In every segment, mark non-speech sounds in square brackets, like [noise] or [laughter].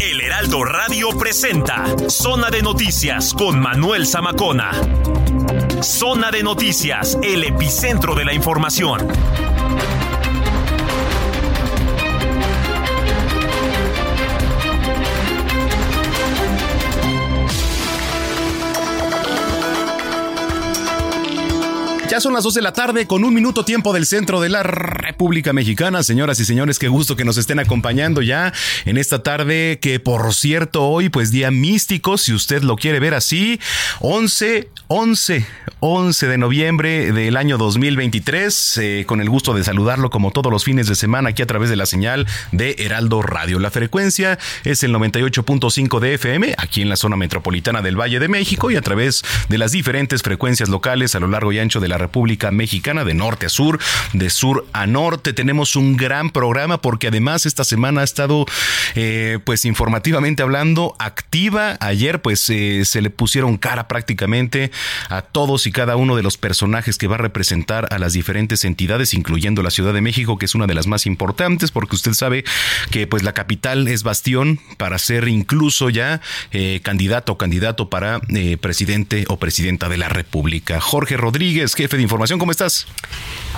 El Heraldo Radio presenta Zona de Noticias con Manuel Zamacona. Zona de Noticias, el epicentro de la información. Ya son las 2 de la tarde con un minuto tiempo del centro de la República Mexicana. Señoras y señores, qué gusto que nos estén acompañando ya en esta tarde que por cierto hoy pues día místico, si usted lo quiere ver así, 11, 11, 11 de noviembre del año 2023, eh, con el gusto de saludarlo como todos los fines de semana aquí a través de la señal de Heraldo Radio. La frecuencia es el 98.5 de FM aquí en la zona metropolitana del Valle de México y a través de las diferentes frecuencias locales a lo largo y ancho de la República Mexicana, de norte a sur, de sur a norte. Tenemos un gran programa porque además esta semana ha estado, eh, pues informativamente hablando, activa. Ayer pues eh, se le pusieron cara prácticamente a todos y cada uno de los personajes que va a representar a las diferentes entidades, incluyendo la Ciudad de México, que es una de las más importantes, porque usted sabe que pues la capital es bastión para ser incluso ya eh, candidato o candidato para presidente o presidenta de la República. Jorge Rodríguez, jefe de información. ¿Cómo estás?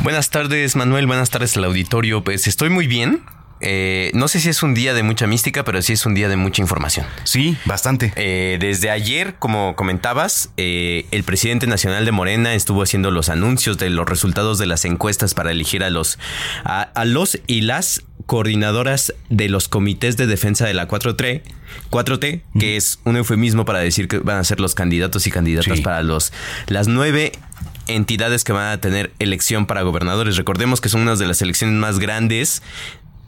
Buenas tardes, Manuel. Buenas tardes al auditorio. Pues estoy muy bien. Eh, no sé si es un día de mucha mística, pero sí es un día de mucha información. Sí, bastante. Eh, desde ayer, como comentabas, eh, el presidente nacional de Morena estuvo haciendo los anuncios de los resultados de las encuestas para elegir a los, a, a los y las coordinadoras de los comités de defensa de la 4T, 4T, que es un eufemismo para decir que van a ser los candidatos y candidatas Sí. para los las nueve entidades que van a tener elección para gobernadores. Recordemos que son unas de las elecciones más grandes,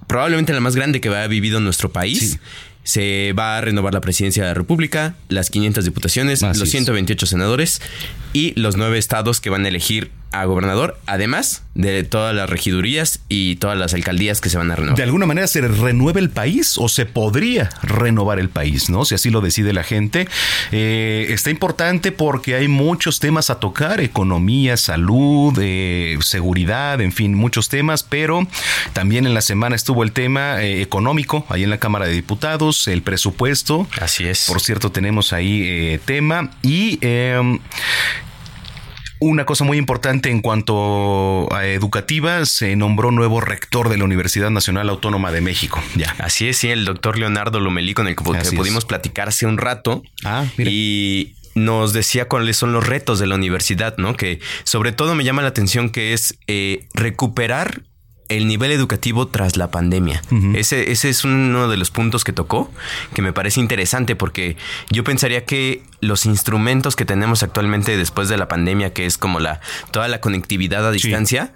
probablemente la más grande que ha vivido nuestro país. Sí. Se va a renovar la presidencia de la República, las 500 diputaciones, Así los es. 128 senadores y los nueve estados que van a elegir a gobernador, además de todas las regidurías y todas las alcaldías que se van a renovar. de alguna manera se renueva el país o se podría renovar el país, ¿no? Si así lo decide la gente. Eh, está importante porque hay muchos temas a tocar, economía, salud, eh, seguridad, en fin, muchos temas, pero también en la semana estuvo el tema eh, económico, ahí en la Cámara de Diputados, el presupuesto. Así es. Por cierto, tenemos ahí tema y... una cosa muy importante en cuanto a educativa, se nombró nuevo rector de la Universidad Nacional Autónoma de México. Ya. Así es, sí, el doctor Leonardo Lomelí, con el que, Así que es. pudimos platicar hace un rato. Ah, mira. Y nos decía cuáles son los retos de la universidad, ¿no? Que sobre todo me llama la atención que es eh, recuperar el nivel educativo tras la pandemia. ese, ese es uno de los puntos que tocó, que me parece interesante porque yo pensaría que los instrumentos que tenemos actualmente después de la pandemia, que es como la toda la conectividad a distancia,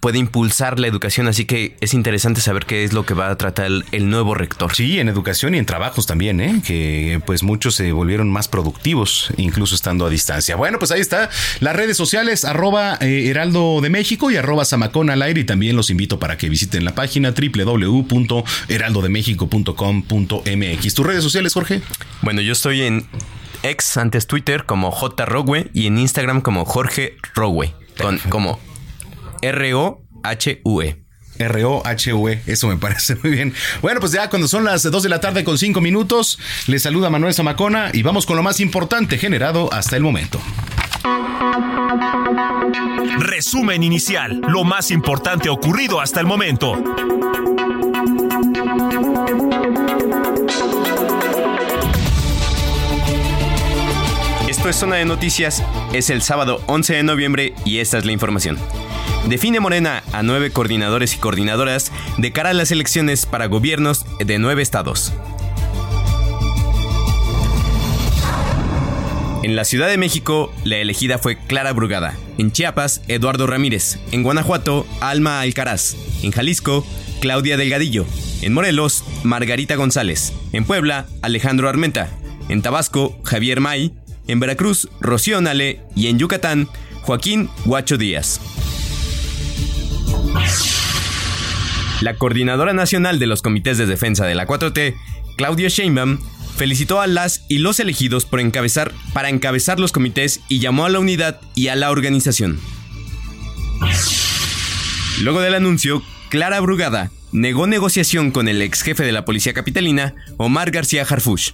puede impulsar la educación. Así que es interesante saber qué es lo que va a tratar el, el nuevo rector. Sí, en educación y en trabajos también, ¿eh? que pues muchos se volvieron más productivos, incluso estando a distancia. Bueno, pues ahí está. Las redes sociales, arroba eh, Heraldo de México y arroba Zamacón al aire. Y también los invito para que visiten la página www.heraldodemexico.com.mx. ¿Tus redes sociales, Jorge? Bueno, yo estoy en ex antes Twitter como J Rogue y en Instagram como Jorge Rogue, con como R O H U E. R-O-H-U-E, eso me parece muy bien. Bueno, pues ya cuando son las 2 de la tarde con 5 minutos, les saluda Manuel Zamacona y vamos con lo más importante generado hasta el momento. Resumen inicial, lo más importante ocurrido hasta el momento. Esto es Zona de Noticias, es el sábado 11 de noviembre y esta es la información. Define Morena a nueve coordinadores y coordinadoras de cara a las elecciones para gobiernos de nueve estados. En la Ciudad de México, la elegida fue Clara Brugada, En Chiapas, Eduardo Ramírez. En Guanajuato, Alma Alcaraz. En Jalisco, Claudia Delgadillo. En Morelos, Margarita González. En Puebla, Alejandro Armenta. En Tabasco, Javier May. En Veracruz, Rocío Nale. Y en Yucatán, Joaquín Huacho Díaz. La coordinadora nacional de los comités de defensa de la 4T, Claudia Sheinbaum, felicitó a las y los elegidos por encabezar, para encabezar los comités y llamó a la unidad y a la organización. Luego del anuncio, Clara Brugada negó negociación con el ex jefe de la policía capitalina, Omar García Harfush.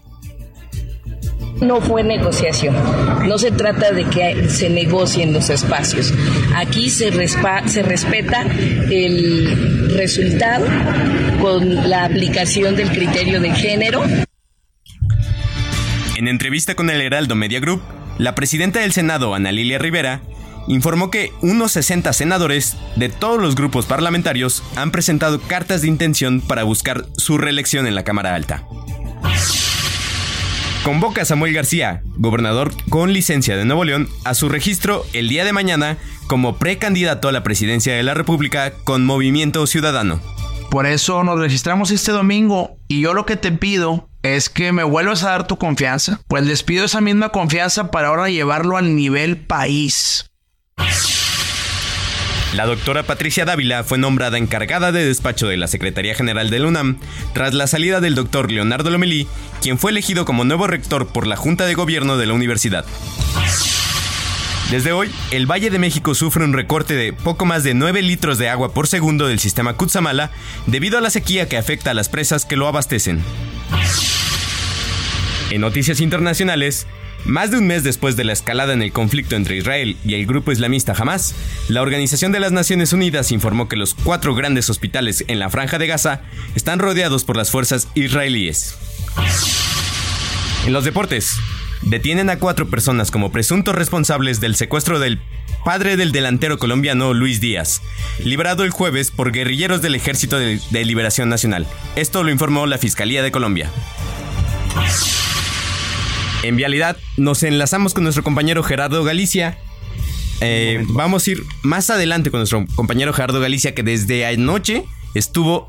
No fue negociación. No se trata de que se negocien los espacios. Aquí se, se respeta el resultado con la aplicación del criterio de género. En entrevista con el Heraldo Media Group, la presidenta del Senado, Ana Lilia Rivera, informó que unos 60 senadores de todos los grupos parlamentarios han presentado cartas de intención para buscar su reelección en la Cámara Alta. Convoca a Samuel García, gobernador con licencia de Nuevo León, a su registro el día de mañana como precandidato a la presidencia de la República con Movimiento Ciudadano. Por eso nos registramos este domingo y yo lo que te pido es que me vuelvas a dar tu confianza, pues les pido esa misma confianza para ahora llevarlo al nivel país. La doctora Patricia Dávila fue nombrada encargada de despacho de la Secretaría General de la UNAM tras la salida del doctor Leonardo Lomelí, quien fue elegido como nuevo rector por la Junta de Gobierno de la universidad. Desde hoy, el Valle de México sufre un recorte de poco más de 9 litros de agua por segundo del sistema Cutzamala debido a la sequía que afecta a las presas que lo abastecen. En noticias internacionales, más de un mes después de la escalada en el conflicto entre Israel y el grupo islamista Hamas, la Organización de las Naciones Unidas informó que los cuatro grandes hospitales en la franja de Gaza están rodeados por las fuerzas israelíes. En los deportes, detienen a cuatro personas como presuntos responsables del secuestro del padre del delantero colombiano Luis Díaz, liberado el jueves por guerrilleros del Ejército de, Liberación Nacional. Esto lo informó la Fiscalía de Colombia. En vialidad nos enlazamos con nuestro compañero Gerardo Galicia. Eh, vamos a ir más adelante con nuestro compañero Gerardo Galicia que desde anoche estuvo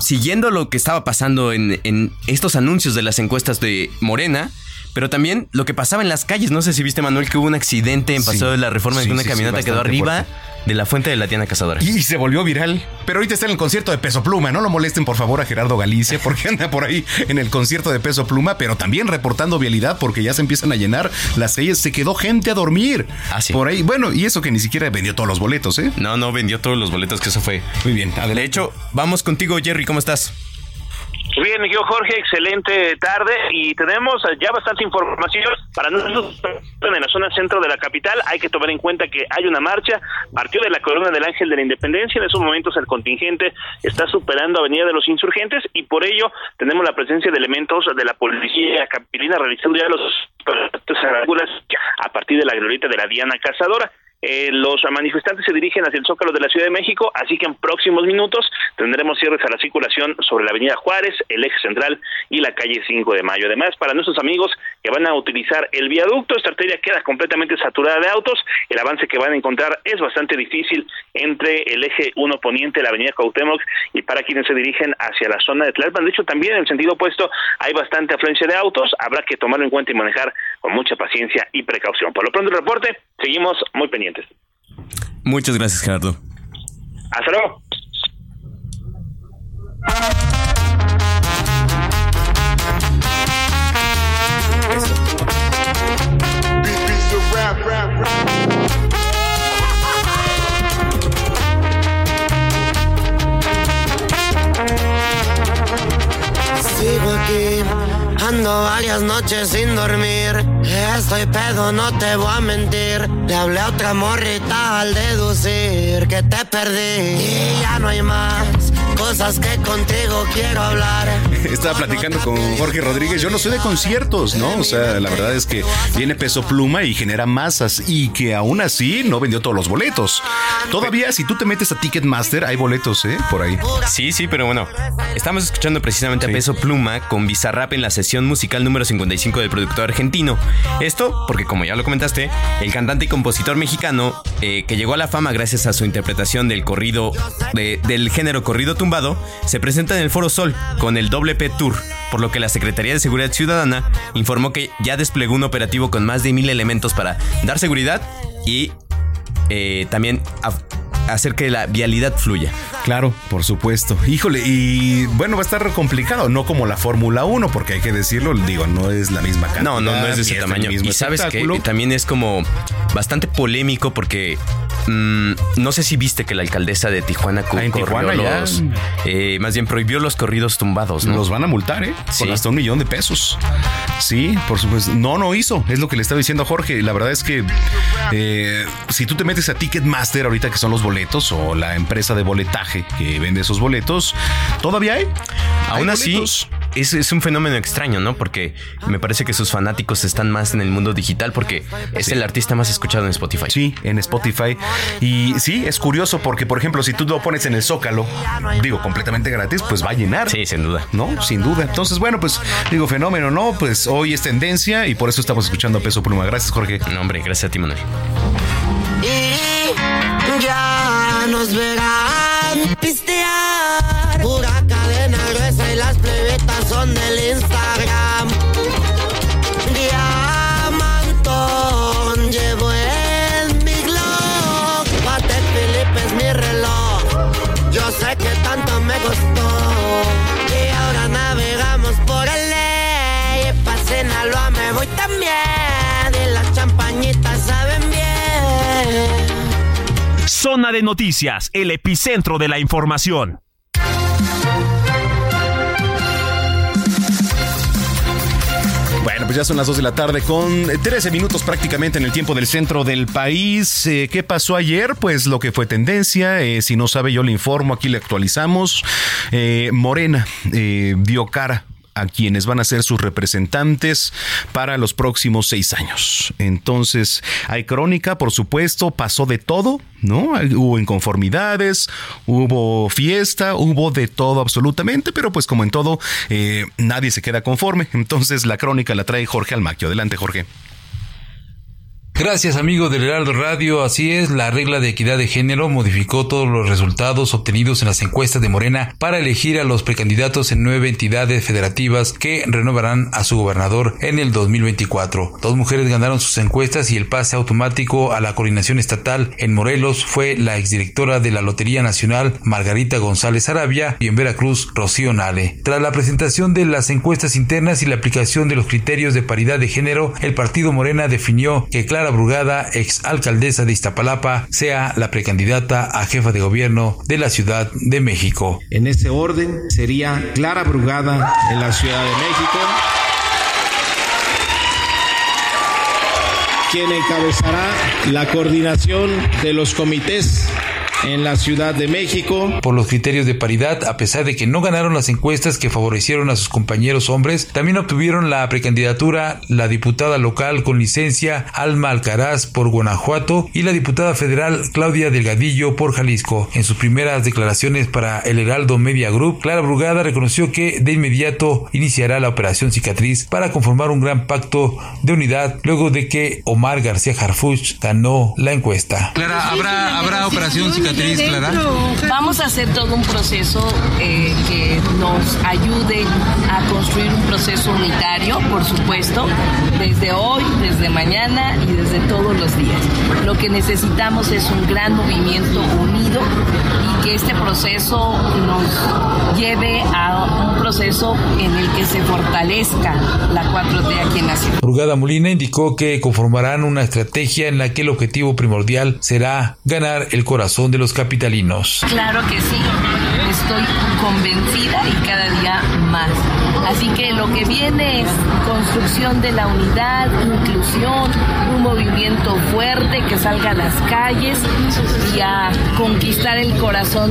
siguiendo lo que estaba pasando en, estos anuncios de las encuestas de Morena pero también lo que pasaba en las calles. No sé si viste, Manuel, que hubo un accidente en Paseo de la Reforma de una camioneta quedó arriba de la fuente de la Tiana Cazadora. Y se volvió viral. Pero ahorita está en el concierto de Peso Pluma. No lo molesten, por favor, a Gerardo Galicia, porque anda por ahí en el concierto de Peso Pluma, pero también reportando vialidad, porque ya se empiezan a llenar las calles. Se quedó gente a dormir. Ah, sí. Por ahí. Bueno, y eso que ni siquiera vendió todos los boletos, ¿eh? No, no vendió todos los boletos, que eso fue. Muy bien. De hecho, vamos contigo, Jerry. ¿Cómo estás? Bien, yo Jorge, excelente tarde y tenemos ya bastante información para nosotros en la zona centro de la capital. Hay que tomar en cuenta que hay una marcha, partió de la Corona del Ángel de la Independencia. En esos momentos el contingente está superando Avenida de los Insurgentes y por ello tenemos la presencia de elementos de la policía capitalina realizando ya los a partir de la glorieta de la Diana Cazadora. Eh, los manifestantes se dirigen hacia el Zócalo de la Ciudad de México, así que en próximos minutos tendremos cierres a la circulación sobre la Avenida Juárez, el eje central y la calle 5 de Mayo. Además, para nuestros amigos que van a utilizar el viaducto, esta arteria queda completamente saturada de autos. El avance que van a encontrar es bastante difícil entre el eje 1 poniente, la Avenida Cuauhtémoc y para quienes se dirigen hacia la zona de Tlalpan. De hecho, también en el sentido opuesto hay bastante afluencia de autos. Habrá que tomarlo en cuenta y manejar con mucha paciencia y precaución. Por lo pronto, el reporte, seguimos muy pendientes. Muchas gracias, Gerardo. Hasta luego. Varias noches sin dormir. Estoy pedo, no te voy a mentir. Le hablé a otra morrita al deducir que te perdí. Y ya no hay más cosas que contigo quiero hablar. [laughs] Estaba platicando con Jorge Rodríguez. Yo no soy de conciertos, ¿no? O sea, la verdad es que viene peso pluma y genera masas y que aún así no vendió todos los boletos. Todavía, si tú te metes a Ticketmaster, hay boletos, ¿eh? Por ahí. Sí, sí, pero bueno, estamos escuchando precisamente a Peso Pluma con Bizarrap en la sesión musical número 55 del productor argentino. Esto porque, como ya lo comentaste, el cantante y compositor mexicano eh, que llegó a la fama gracias a su interpretación del corrido, del género corrido tumbado, se presenta en el Foro Sol con el doble P Tour, por lo que la Secretaría de Seguridad Ciudadana informó que ya desplegó un operativo con más de mil elementos para dar seguridad y eh, también hacer que la vialidad fluya. Claro, por supuesto. Híjole, y bueno, va a estar complicado, no como la Fórmula 1, porque hay que decirlo, digo, no es la misma cantidad. No, no, no es de ese tamaño. Y sabes que también es como bastante polémico porque mm, no sé si viste que la alcaldesa de Tijuana ah, corrió los, eh, más bien prohibió los corridos tumbados. ¿no? Los van a multar, ¿eh? Con hasta un millón de pesos. Sí, por supuesto. No, no hizo. Es lo que le estaba diciendo a Jorge. La verdad es que eh, si tú te metes a Ticketmaster ahorita que son los boletos o la empresa de boletaje que vende esos boletos, todavía hay. Aún así, es, un fenómeno extraño, ¿no? Porque me parece que sus fanáticos están más en el mundo digital porque es el artista más escuchado en Spotify. Sí, en Spotify. Y sí, es curioso porque, por ejemplo, si tú lo pones en el Zócalo, digo, completamente gratis, pues va a llenar. Sí, sin duda. ¿No? Sin duda. Entonces, bueno, pues digo, fenómeno, ¿no? Pues hoy es tendencia y por eso estamos escuchando a Peso Pluma. Gracias, Jorge. No, hombre, gracias a ti, Manuel. Y ya nos verán pistear. Pura cadena gruesa y las plebetas son del Instagram. Zona de Noticias, el epicentro de la información. Bueno, pues ya son las 2 de la tarde con 13 minutos prácticamente en el tiempo del centro del país. Eh, ¿Qué pasó ayer? Pues lo que fue tendencia. Eh, si no sabe, yo le informo, aquí le actualizamos. Eh, Morena dio cara a quienes van a ser sus representantes para los próximos seis años. Entonces, hay crónica, por supuesto, pasó de todo, ¿no? Hubo inconformidades, hubo fiesta, hubo de todo absolutamente, pero pues como en todo, eh, nadie se queda conforme. Entonces, la crónica la trae Jorge Almaquio. Adelante, Jorge. Gracias amigo del Heraldo Radio, así es, la regla de equidad de género modificó todos los resultados obtenidos en las encuestas de Morena para elegir a los precandidatos en nueve entidades federativas que renovarán a su gobernador en el 2024. Dos mujeres ganaron sus encuestas y el pase automático a la coordinación estatal en Morelos fue la exdirectora de la Lotería Nacional Margarita González Arabia y en Veracruz Rocío Nale. Tras la presentación de las encuestas internas y la aplicación de los criterios de paridad de género, el partido Morena definió que Clara Brugada, ex alcaldesa de Iztapalapa, sea la precandidata a jefa de gobierno de la Ciudad de México. En ese orden sería Clara Brugada en la Ciudad de México. quien encabezará la coordinación de los comités en la Ciudad de México. Por los criterios de paridad, a pesar de que no ganaron las encuestas que favorecieron a sus compañeros hombres, también obtuvieron la precandidatura la diputada local con licencia Alma Alcaraz por Guanajuato y la diputada federal Claudia Delgadillo por Jalisco. En sus primeras declaraciones para el Heraldo Media Group, Clara Brugada reconoció que de inmediato iniciará la operación cicatriz para conformar un gran pacto de unidad luego de que Omar García Harfuch ganó la encuesta. Clara, ¿habrá, ¿habrá operación cicatriz? Vamos a hacer todo un proceso eh, que nos ayude a construir un proceso unitario, por supuesto, desde hoy, desde mañana y desde todos los días. Lo que necesitamos es un gran movimiento unido y que este proceso nos lleve a un proceso en el que se fortalezca la 4T aquí en la ciudad. Brugada Molina indicó que conformarán una estrategia en la que el objetivo primordial será ganar el corazón de los capitalinos. Claro que sí, estoy convencida y cada día más Así que lo que viene es construcción de la unidad, inclusión, un movimiento fuerte que salga a las calles y a conquistar el corazón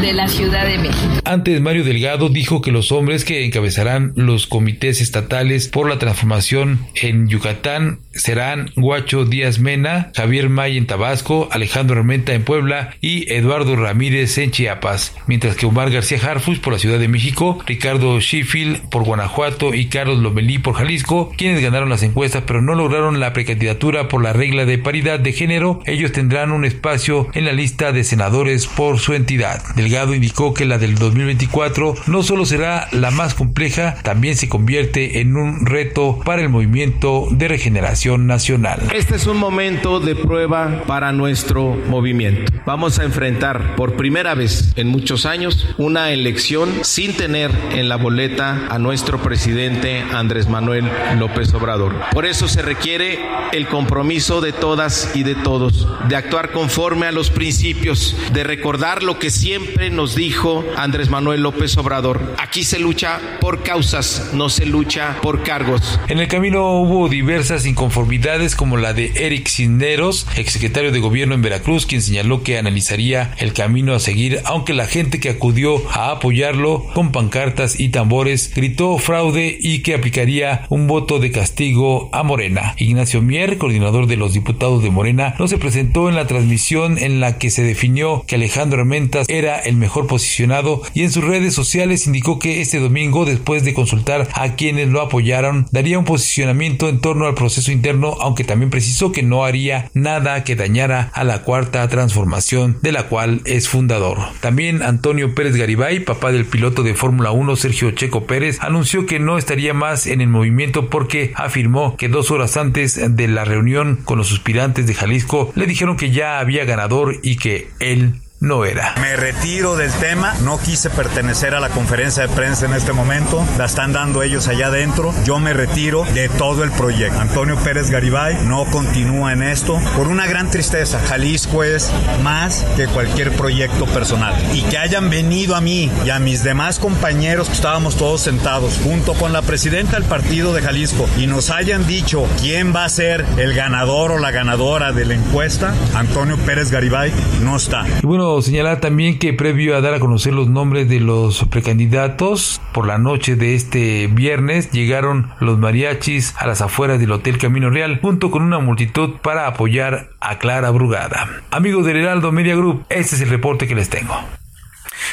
de la Ciudad de México. Antes, Mario Delgado dijo que los hombres que encabezarán los comités estatales por la transformación en Yucatán serán Guacho Díaz Mena, Javier May en Tabasco, Alejandro Armenta en Puebla y Eduardo Ramírez en Chiapas, mientras que Omar García Harfus por la Ciudad de México, Ricardo Sheffield por Guanajuato y Carlos Lomelí por Jalisco, quienes ganaron las encuestas pero no lograron la precandidatura por la regla de paridad de género, ellos tendrán un espacio en la lista de senadores por su entidad. Delgado indicó que la del 2024 no solo será la más compleja, también se convierte en un reto para el movimiento de regeneración nacional. Este es un momento de prueba para nuestro movimiento. Vamos a enfrentar por primera vez en muchos años una elección sin tener en la boleta a nuestro presidente Andrés Manuel López Obrador. Por eso se requiere el compromiso de todas y de todos, de actuar conforme a los principios, de recordar lo que siempre nos dijo Andrés Manuel López Obrador. Aquí se lucha por causas, no se lucha por cargos. En el camino hubo diversas inconformidades como la de Eric Cisneros, exsecretario de gobierno en Veracruz, quien señaló que analizaría el camino a seguir, aunque la gente que acudió a apoyarlo con pancartas y tambores gritó fraude y que aplicaría un voto de castigo a Morena. Ignacio Mier, coordinador de los diputados de Morena, no se presentó en la transmisión en la que se definió que Alejandro Armentas era el mejor posicionado y en sus redes sociales indicó que este domingo, después de consultar a quienes lo apoyaron, daría un posicionamiento en torno al proceso interno, aunque también precisó que no haría nada que dañara a la cuarta transformación de la cual es fundador. También Antonio Pérez Garibay, papá del piloto de Fórmula 1 Sergio Checo Pérez, anunció que no estaría más en el movimiento porque afirmó que dos horas antes de la reunión con los aspirantes de Jalisco le dijeron que ya había ganador y que él no era. Me retiro del tema, no quise pertenecer a la conferencia de prensa en este momento, la están dando ellos allá adentro, yo me retiro de todo el proyecto. Antonio Pérez Garibay no continúa en esto por una gran tristeza. Jalisco es más que cualquier proyecto personal. Y que hayan venido a mí y a mis demás compañeros que estábamos todos sentados junto con la presidenta del partido de Jalisco y nos hayan dicho quién va a ser el ganador o la ganadora de la encuesta, Antonio Pérez Garibay no está. Y bueno, señalar también que previo a dar a conocer los nombres de los precandidatos, por la noche de este viernes llegaron los mariachis a las afueras del Hotel Camino Real junto con una multitud para apoyar a Clara Brugada. Amigos del Heraldo Media Group, este es el reporte que les tengo.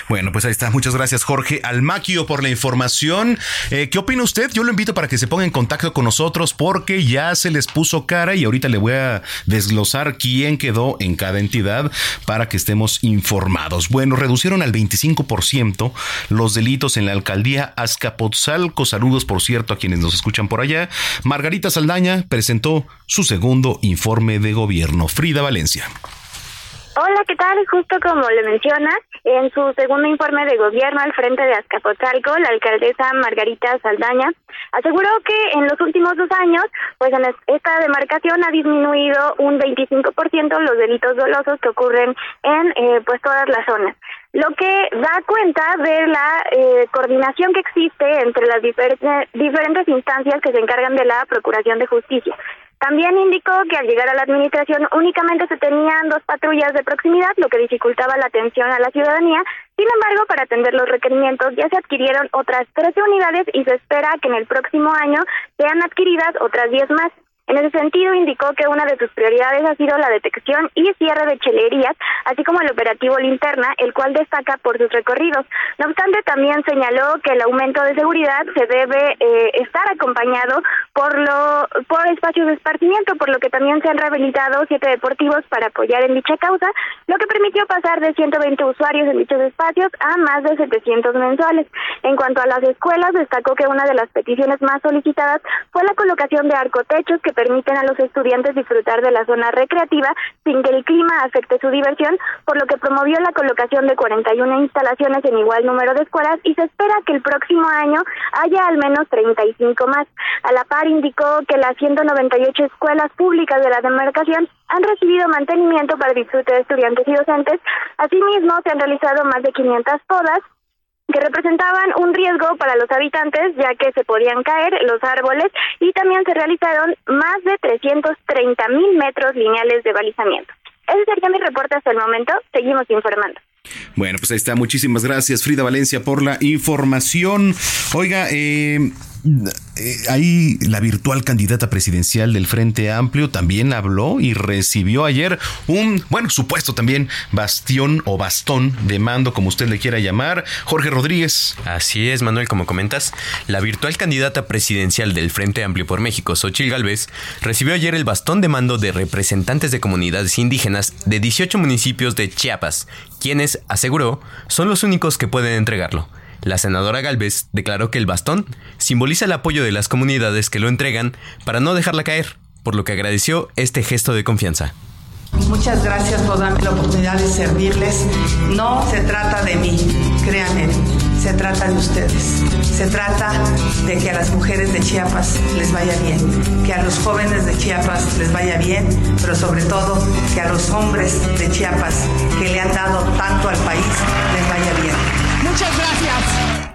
Bueno, pues ahí está. Muchas gracias, Jorge Almaquio, por la información. Eh, ¿Qué opina usted? Yo lo invito para que se ponga en contacto con nosotros porque ya se les puso cara y ahorita le voy a desglosar quién quedó en cada entidad para que estemos informados. Bueno, reducieron al 25% los delitos en la alcaldía Azcapotzalco. Saludos, por cierto, a quienes nos escuchan por allá. Margarita Saldaña presentó su segundo informe de gobierno. Frida Valencia. Hola, ¿qué tal? Justo como le mencionas, en su segundo informe de gobierno al frente de Azcapotzalco, la alcaldesa Margarita Saldaña aseguró que en los últimos dos años, pues en esta demarcación ha disminuido un 25% los delitos dolosos que ocurren en eh, pues todas las zonas lo que da cuenta de la eh, coordinación que existe entre las diferentes instancias que se encargan de la Procuración de Justicia. También indicó que al llegar a la administración únicamente se tenían dos patrullas de proximidad, lo que dificultaba la atención a la ciudadanía. Sin embargo, para atender los requerimientos ya se adquirieron otras 13 unidades y se espera que en el próximo año sean adquiridas otras 10 más. En ese sentido, indicó que una de sus prioridades ha sido la detección y cierre de chelerías, así como el operativo Linterna, el cual destaca por sus recorridos. No obstante, también señaló que el aumento de seguridad se debe eh, estar acompañado por lo por espacios de esparcimiento, por lo que también se han rehabilitado siete deportivos para apoyar en dicha causa, lo que permitió pasar de 120 usuarios en dichos espacios a más de 700 mensuales. En cuanto a las escuelas, destacó que una de las peticiones más solicitadas fue la colocación de arcotechos que permiten a los estudiantes disfrutar de la zona recreativa sin que el clima afecte su diversión, por lo que promovió la colocación de 41 instalaciones en igual número de escuelas y se espera que el próximo año haya al menos 35 más. A la par indicó que las 198 escuelas públicas de la demarcación han recibido mantenimiento para disfrute de estudiantes y docentes. Asimismo, se han realizado más de 500 podas que representaban un riesgo para los habitantes ya que se podían caer los árboles y también se realizaron más de 330 mil metros lineales de balizamiento. Ese sería mi reporte hasta el momento. Seguimos informando. Bueno, pues ahí está. Muchísimas gracias, Frida Valencia, por la información. Oiga, eh, ahí la virtual candidata presidencial del Frente Amplio también habló y recibió ayer un, bueno, supuesto también bastión o bastón de mando, como usted le quiera llamar, Jorge Rodríguez. Así es, Manuel, como comentas, la virtual candidata presidencial del Frente Amplio por México, Xochil Gálvez, recibió ayer el bastón de mando de representantes de comunidades indígenas de 18 municipios de Chiapas, quienes, aseguró, son los únicos que pueden entregarlo. La senadora Galvez declaró que el bastón simboliza el apoyo de las comunidades que lo entregan para no dejarla caer, por lo que agradeció este gesto de confianza. Muchas gracias por darme la oportunidad de servirles. No se trata de mí, créanme, se trata de ustedes. Se trata de que a las mujeres de Chiapas les vaya bien, que a los jóvenes de Chiapas les vaya bien, pero sobre todo que a los hombres de Chiapas que le han dado tanto al país les vaya bien. Muchas gracias.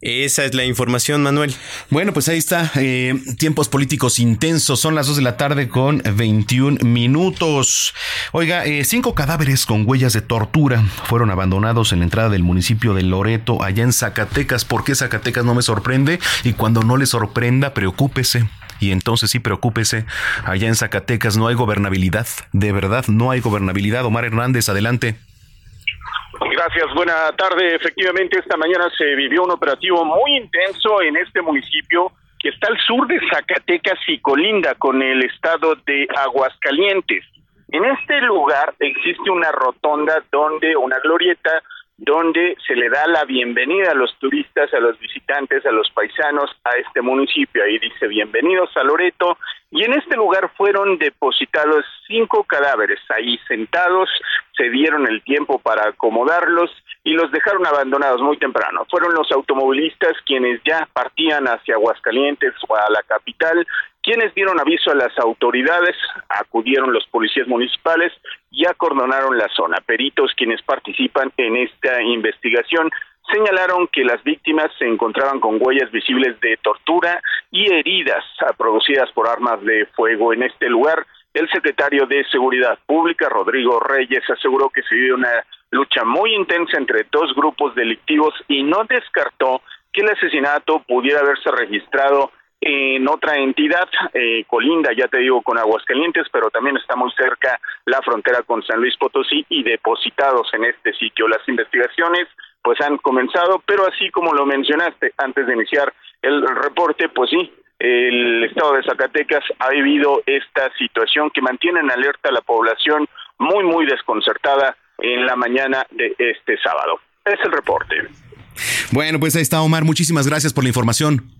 Esa es la información, Manuel. Bueno, pues ahí está. Eh, tiempos políticos intensos. Son las 2 de la tarde con 21 minutos. Oiga, eh, cinco cadáveres con huellas de tortura fueron abandonados en la entrada del municipio de Loreto, allá en Zacatecas. ¿Por qué Zacatecas no me sorprende? Y cuando no le sorprenda, preocúpese y entonces sí preocúpese, allá en Zacatecas no hay gobernabilidad, de verdad no hay gobernabilidad. Omar Hernández, adelante. Gracias, buena tarde. Efectivamente, esta mañana se vivió un operativo muy intenso en este municipio que está al sur de Zacatecas y colinda con el estado de Aguascalientes. En este lugar existe una rotonda donde, una glorieta, donde se le da la bienvenida a los turistas, a los visitantes, a los paisanos a este municipio. Ahí dice bienvenidos a Loreto. Y en este lugar fueron depositados cinco cadáveres ahí sentados, se dieron el tiempo para acomodarlos y los dejaron abandonados muy temprano. Fueron los automovilistas quienes ya partían hacia Aguascalientes o a la capital, quienes dieron aviso a las autoridades, acudieron los policías municipales y acordonaron la zona. Peritos quienes participan en esta investigación señalaron que las víctimas se encontraban con huellas visibles de tortura y heridas producidas por armas de fuego en este lugar. El secretario de Seguridad Pública, Rodrigo Reyes, aseguró que se vive una lucha muy intensa entre dos grupos delictivos y no descartó que el asesinato pudiera haberse registrado en otra entidad, eh, colinda, ya te digo, con Aguascalientes, pero también está muy cerca la frontera con San Luis Potosí y depositados en este sitio. Las investigaciones pues han comenzado, pero así como lo mencionaste antes de iniciar el reporte, pues sí, el estado de Zacatecas ha vivido esta situación que mantiene en alerta a la población muy, muy desconcertada en la mañana de este sábado. Es el reporte. Bueno, pues ahí está Omar, muchísimas gracias por la información.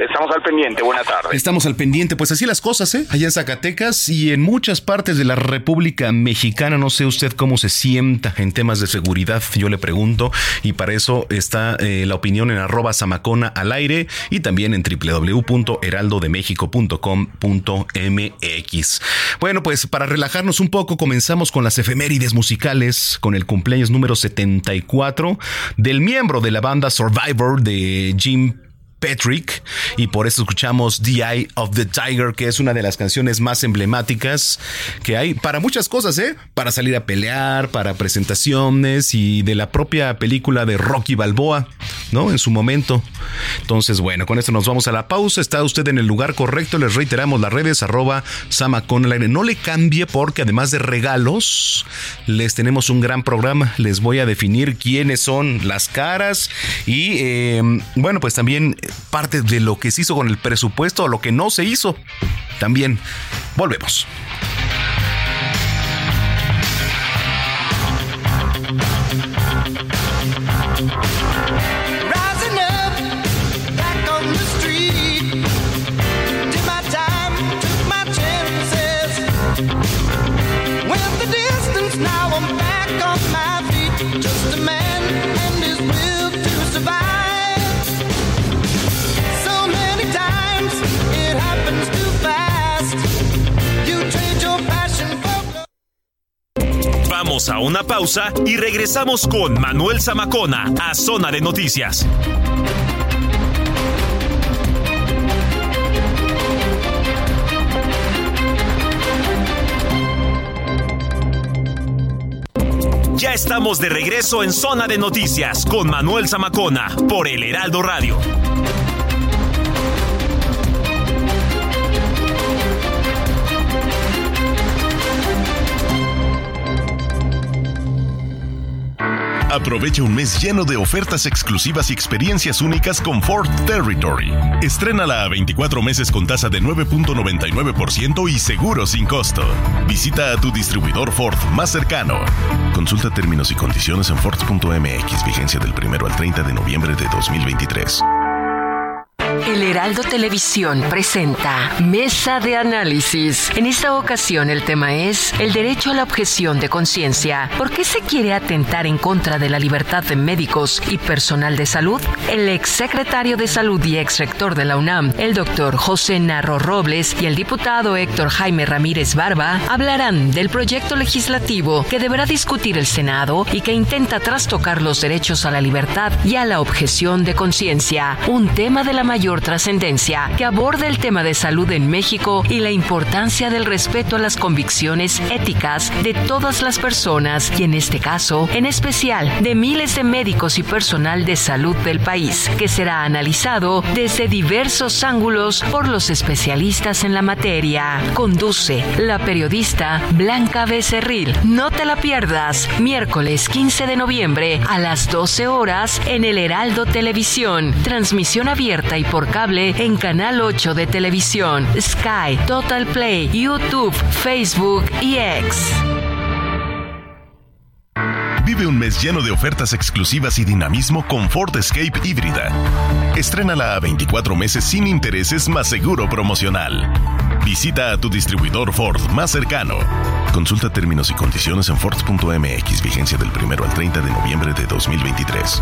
Estamos al pendiente, buena tarde. Estamos al pendiente, pues así las cosas, ¿eh? Allá en Zacatecas y en muchas partes de la República Mexicana, no sé usted cómo se sienta en temas de seguridad, yo le pregunto, y para eso está eh, la opinión en arroba zamacona al aire y también en www.heraldodemexico.com.mx. Bueno, pues para relajarnos un poco, comenzamos con las efemérides musicales, con el cumpleaños número 74 del miembro de la banda Survivor de Jim Patrick y por eso escuchamos The Eye of the Tiger, que es una de las canciones más emblemáticas que hay para muchas cosas, ¿eh? Para salir a pelear, para presentaciones y de la propia película de Rocky Balboa, ¿no? En su momento. Entonces, bueno, con esto nos vamos a la pausa. Está usted en el lugar correcto. Les reiteramos las redes arroba. No le cambie porque además de regalos, les tenemos un gran programa. Les voy a definir quiénes son las caras y, eh, bueno, pues también parte de lo que se hizo con el presupuesto o lo que no se hizo. También volvemos. Vamos a una pausa y regresamos con Manuel Zamacona a Zona de Noticias. Ya estamos de regreso en Zona de Noticias con Manuel Zamacona por El Heraldo Radio. Aprovecha un mes lleno de ofertas exclusivas y experiencias únicas con Ford Territory. Estrénala a 24 meses con tasa de 9.99% y seguro sin costo. Visita a tu distribuidor Ford más cercano. Consulta términos y condiciones en Ford.mx, vigencia del 1 al 30 de noviembre de 2023. Heraldo Televisión presenta Mesa de Análisis. En esta ocasión el tema es el derecho a la objeción de conciencia. ¿Por qué se quiere atentar en contra de la libertad de médicos y personal de salud? El exsecretario de Salud y exrector de la UNAM, el doctor José Narro Robles y el diputado Héctor Jaime Ramírez Barba hablarán del proyecto legislativo que deberá discutir el Senado y que intenta trastocar los derechos a la libertad y a la objeción de conciencia, un tema de la mayor trascendencia que aborda el tema de salud en México y la importancia del respeto a las convicciones éticas de todas las personas y en este caso, en especial, de miles de médicos y personal de salud del país, que será analizado desde diversos ángulos por los especialistas en la materia. Conduce la periodista Blanca Becerril. No te la pierdas, miércoles 15 de noviembre a las 12 horas en el Heraldo Televisión. Transmisión abierta y por en Canal 8 de televisión, Sky, Total Play, YouTube, Facebook y X. Vive un mes lleno de ofertas exclusivas y dinamismo con Ford Escape híbrida. Estrénala a 24 meses sin intereses más seguro promocional. Visita a tu distribuidor Ford más cercano. Consulta términos y condiciones en Ford.mx, vigencia del 1 al 30 de noviembre de 2023.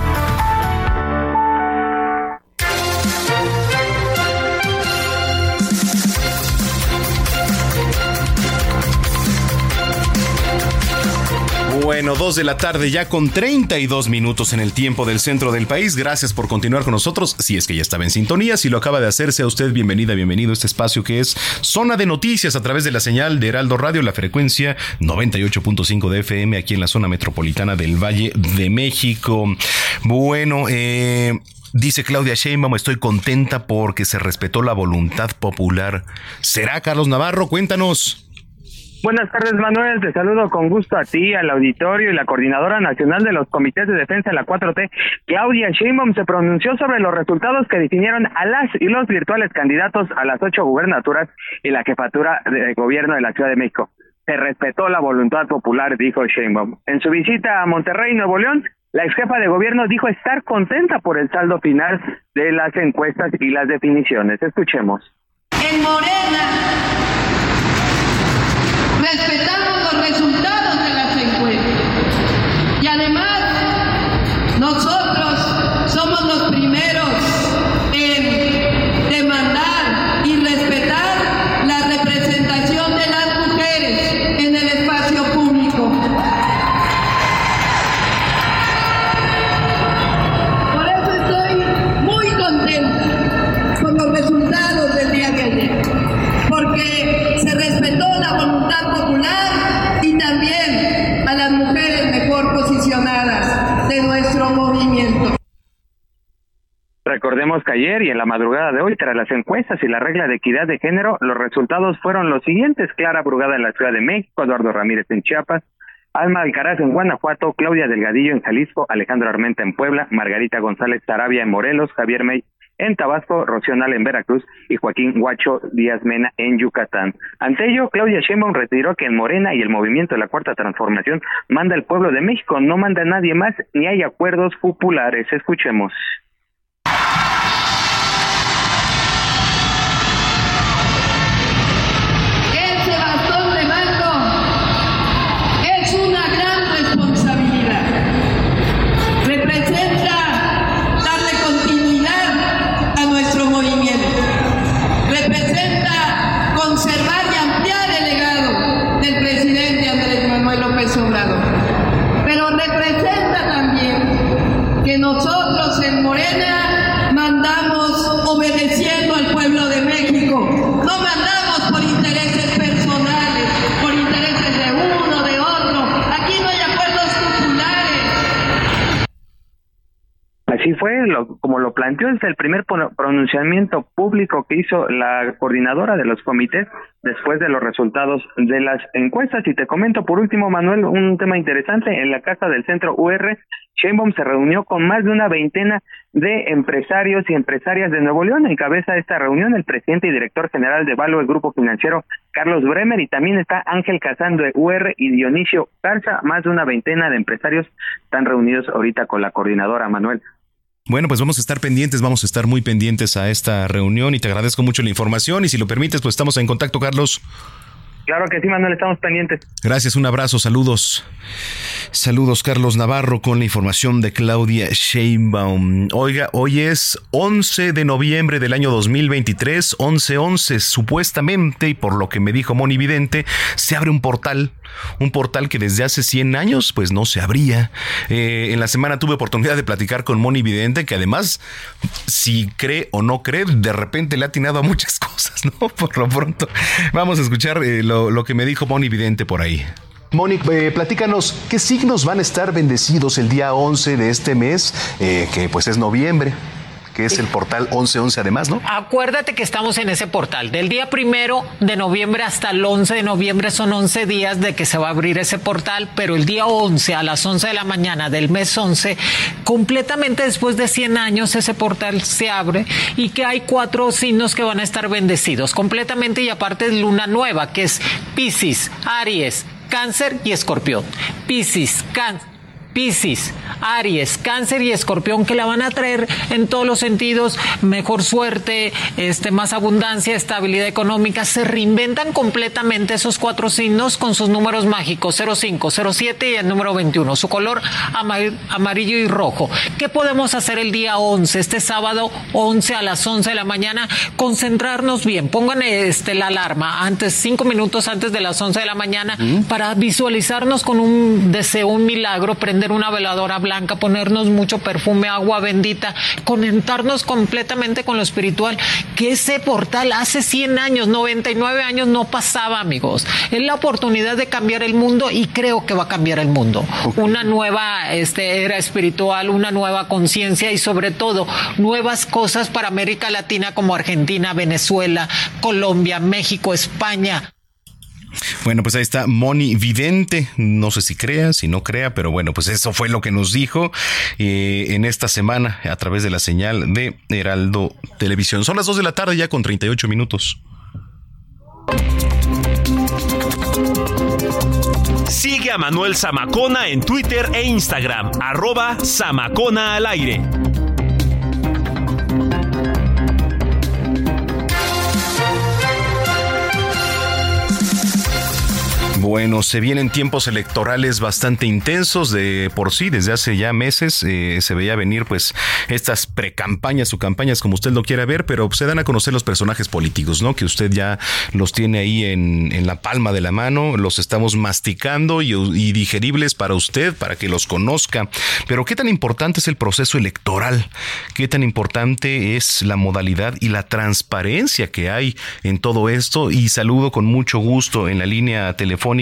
Bueno, dos de la tarde ya con 32 minutos en el tiempo del centro del país. Gracias por continuar con nosotros. Si es que ya estaba en sintonía, si lo acaba de hacer, sea usted bienvenida, bienvenido a este espacio que es Zona de Noticias a través de la señal de Heraldo Radio, la frecuencia 98.5 de FM aquí en la zona metropolitana del Valle de México. Bueno, eh... Dice Claudia Sheinbaum, estoy contenta porque se respetó la voluntad popular. ¿Será Carlos Navarro? Cuéntanos. Buenas tardes, Manuel. Te saludo con gusto a ti, al auditorio y la coordinadora nacional de los comités de defensa de la 4T, Claudia Sheinbaum, se pronunció sobre los resultados que definieron a las y los virtuales candidatos a las ocho gubernaturas y la jefatura de gobierno de la Ciudad de México. Se respetó la voluntad popular, dijo Sheinbaum. En su visita a Monterrey, Nuevo León, la ex jefa de gobierno dijo estar contenta por el saldo final de las encuestas y las definiciones. Escuchemos. En Morena respetamos los resultados de las encuestas. Y además, nosotros ayer y en la madrugada de hoy, tras las encuestas y la regla de equidad de género, los resultados fueron los siguientes. Clara Brugada en la Ciudad de México, Eduardo Ramírez en Chiapas, Alma Alcaraz en Guanajuato, Claudia Delgadillo en Jalisco, Alejandro Armenta en Puebla, Margarita González Sarabia en Morelos, Javier May en Tabasco, Rocional en Veracruz y Joaquín Huacho Díaz Mena en Yucatán. Ante ello, Claudia Sheinbaum retiró que en Morena y el movimiento de la Cuarta Transformación manda el pueblo de México, no manda nadie más ni hay acuerdos populares. Escuchemos. Como lo planteó, es el primer pronunciamiento público que hizo la coordinadora de los comités después de los resultados de las encuestas. Y te comento por último, Manuel, un tema interesante. En la casa del centro UR, Sheinbaum se reunió con más de una veintena de empresarios y empresarias de Nuevo León. Encabeza esta reunión el presidente y director general de Valo, el grupo financiero Carlos Bremer, y también está Ángel Casando de UR y Dionisio Garza. Más de una veintena de empresarios están reunidos ahorita con la coordinadora, Manuel. Bueno, pues vamos a estar pendientes, vamos a estar muy pendientes a esta reunión y te agradezco mucho la información y si lo permites, pues estamos en contacto, Carlos. Claro que sí, Manuel, estamos pendientes. Gracias, un abrazo, saludos. Saludos, Carlos Navarro, con la información de Claudia Sheinbaum. Oiga, hoy es 11 de noviembre del año 2023, 11-11, supuestamente, y por lo que me dijo Moni Vidente, se abre un portal, un portal que desde hace 100 años, pues no se abría. Eh, en la semana tuve oportunidad de platicar con Moni Vidente, que además, si cree o no cree, de repente le ha atinado a muchas [laughs] cosas, ¿no? Por lo pronto, vamos a escuchar eh, lo, lo que me dijo Moni Vidente por ahí. Mónica, eh, platícanos, ¿qué signos van a estar bendecidos el día 11 de este mes, eh, que pues es noviembre? Que es el portal 1111 además, ¿no? Acuérdate que estamos en ese portal. Del día primero de noviembre hasta el 11 de noviembre son 11 días de que se va a abrir ese portal, pero el día 11 a las 11 de la mañana del mes 11, completamente después de 100 años ese portal se abre y que hay cuatro signos que van a estar bendecidos completamente y aparte de luna nueva, que es Pisces, Aries, Cáncer y Escorpión. Piscis, Cáncer Piscis, Aries, Cáncer y Escorpión que la van a traer en todos los sentidos, mejor suerte, este, más abundancia, estabilidad económica. Se reinventan completamente esos cuatro signos con sus números mágicos 05, 07 y el número 21. Su color amarillo y rojo. ¿Qué podemos hacer el día 11, este sábado 11 a las 11 de la mañana? Concentrarnos bien. Pongan este, la alarma antes, cinco minutos antes de las 11 de la mañana para visualizarnos con un deseo, un milagro, prender una veladora blanca, ponernos mucho perfume, agua bendita, conectarnos completamente con lo espiritual, que ese portal hace 100 años, 99 años no pasaba, amigos. Es la oportunidad de cambiar el mundo y creo que va a cambiar el mundo. Una nueva este, era espiritual, una nueva conciencia y sobre todo nuevas cosas para América Latina como Argentina, Venezuela, Colombia, México, España. Bueno, pues ahí está Moni Vidente. No sé si crea, si no crea, pero bueno, pues eso fue lo que nos dijo eh, en esta semana a través de la señal de Heraldo Televisión. Son las 2 de la tarde ya con 38 minutos. Sigue a Manuel Zamacona en Twitter e Instagram, arroba Zamacona al aire. Bueno, se vienen tiempos electorales bastante intensos de por sí, desde hace ya meses eh, se veía venir pues estas precampañas o campañas como usted lo quiera ver, pero se dan a conocer los personajes políticos, ¿no? Que usted ya los tiene ahí en, la palma de la mano, los estamos masticando y digeribles para usted, para que los conozca. Pero ¿qué tan importante es el proceso electoral? ¿Qué tan importante es la modalidad y la transparencia que hay en todo esto? Y saludo con mucho gusto en la línea telefónica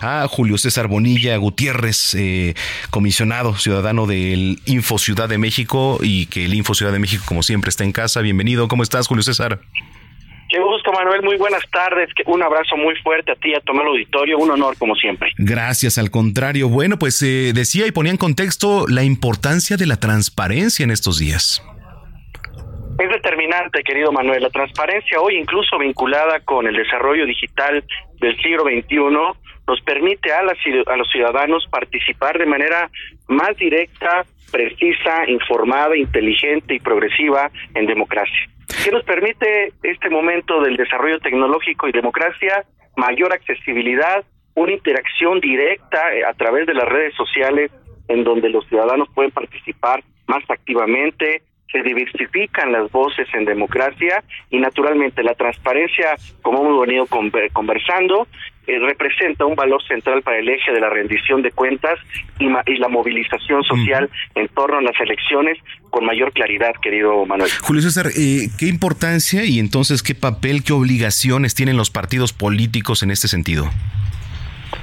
a Julio César Bonilla Gutiérrez, eh, comisionado ciudadano del Info Ciudad de México y que el Info Ciudad de México, como siempre, está en casa. Bienvenido. ¿Cómo estás, Julio César? Qué gusto, Manuel. Muy buenas tardes. Un abrazo muy fuerte a ti, a todo el auditorio. Un honor, como siempre. Gracias, al contrario. Bueno, pues eh, decía y ponía en contexto la importancia de la transparencia en estos días. Es determinante, querido Manuel. La transparencia hoy, incluso vinculada con el desarrollo digital del siglo XXI, nos permite a, a los ciudadanos participar de manera más directa, precisa, informada, inteligente y progresiva en democracia. ¿Qué nos permite este momento del desarrollo tecnológico y democracia? Mayor accesibilidad, una interacción directa eh, a través de las redes sociales en donde los ciudadanos pueden participar más activamente, se diversifican las voces en democracia y naturalmente la transparencia, como hemos venido conversando, eh, representa un valor central para el eje de la rendición de cuentas y, la movilización social en torno a las elecciones con mayor claridad, querido Manuel. Julio César, eh, ¿qué importancia y entonces qué papel, qué obligaciones tienen los partidos políticos en este sentido?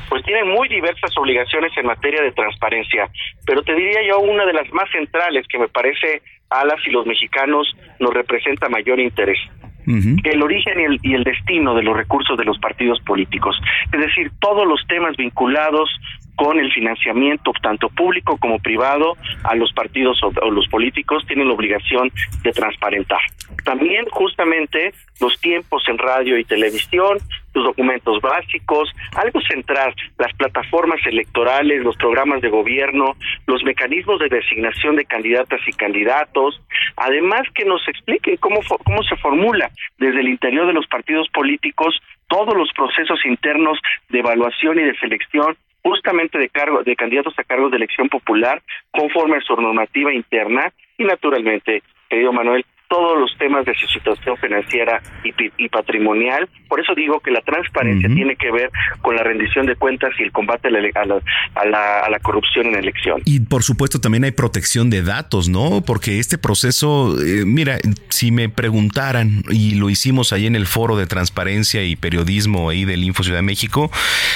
pues tienen muy diversas obligaciones en materia de transparencia, pero te diría yo una de las más centrales que me parece a las y los mexicanos nos representa mayor interés. El origen y el, y el destino de los recursos de los partidos políticos. Es decir, todos los temas vinculados con el financiamiento tanto público como privado a los partidos o, o, los políticos tienen la obligación de transparentar. También justamente los tiempos en radio y televisión, los documentos básicos, algo central, las plataformas electorales, los programas de gobierno, los mecanismos de designación de candidatas y candidatos, además que nos expliquen cómo, cómo se formula desde el interior de los partidos políticos todos los procesos internos de evaluación y de selección justamente de cargo de candidatos a cargos de elección popular conforme a su normativa interna y naturalmente, querido Manuel, todos los temas de su situación financiera y, y patrimonial. Por eso digo que la transparencia uh -huh. tiene que ver con la rendición de cuentas y el combate a la, a, la, a, la, a la, corrupción en elección. Y por supuesto también hay protección de datos, ¿no? Porque este proceso, eh, mira, si me preguntaran, y lo hicimos ahí en el foro de transparencia y periodismo ahí del Info Ciudad de México,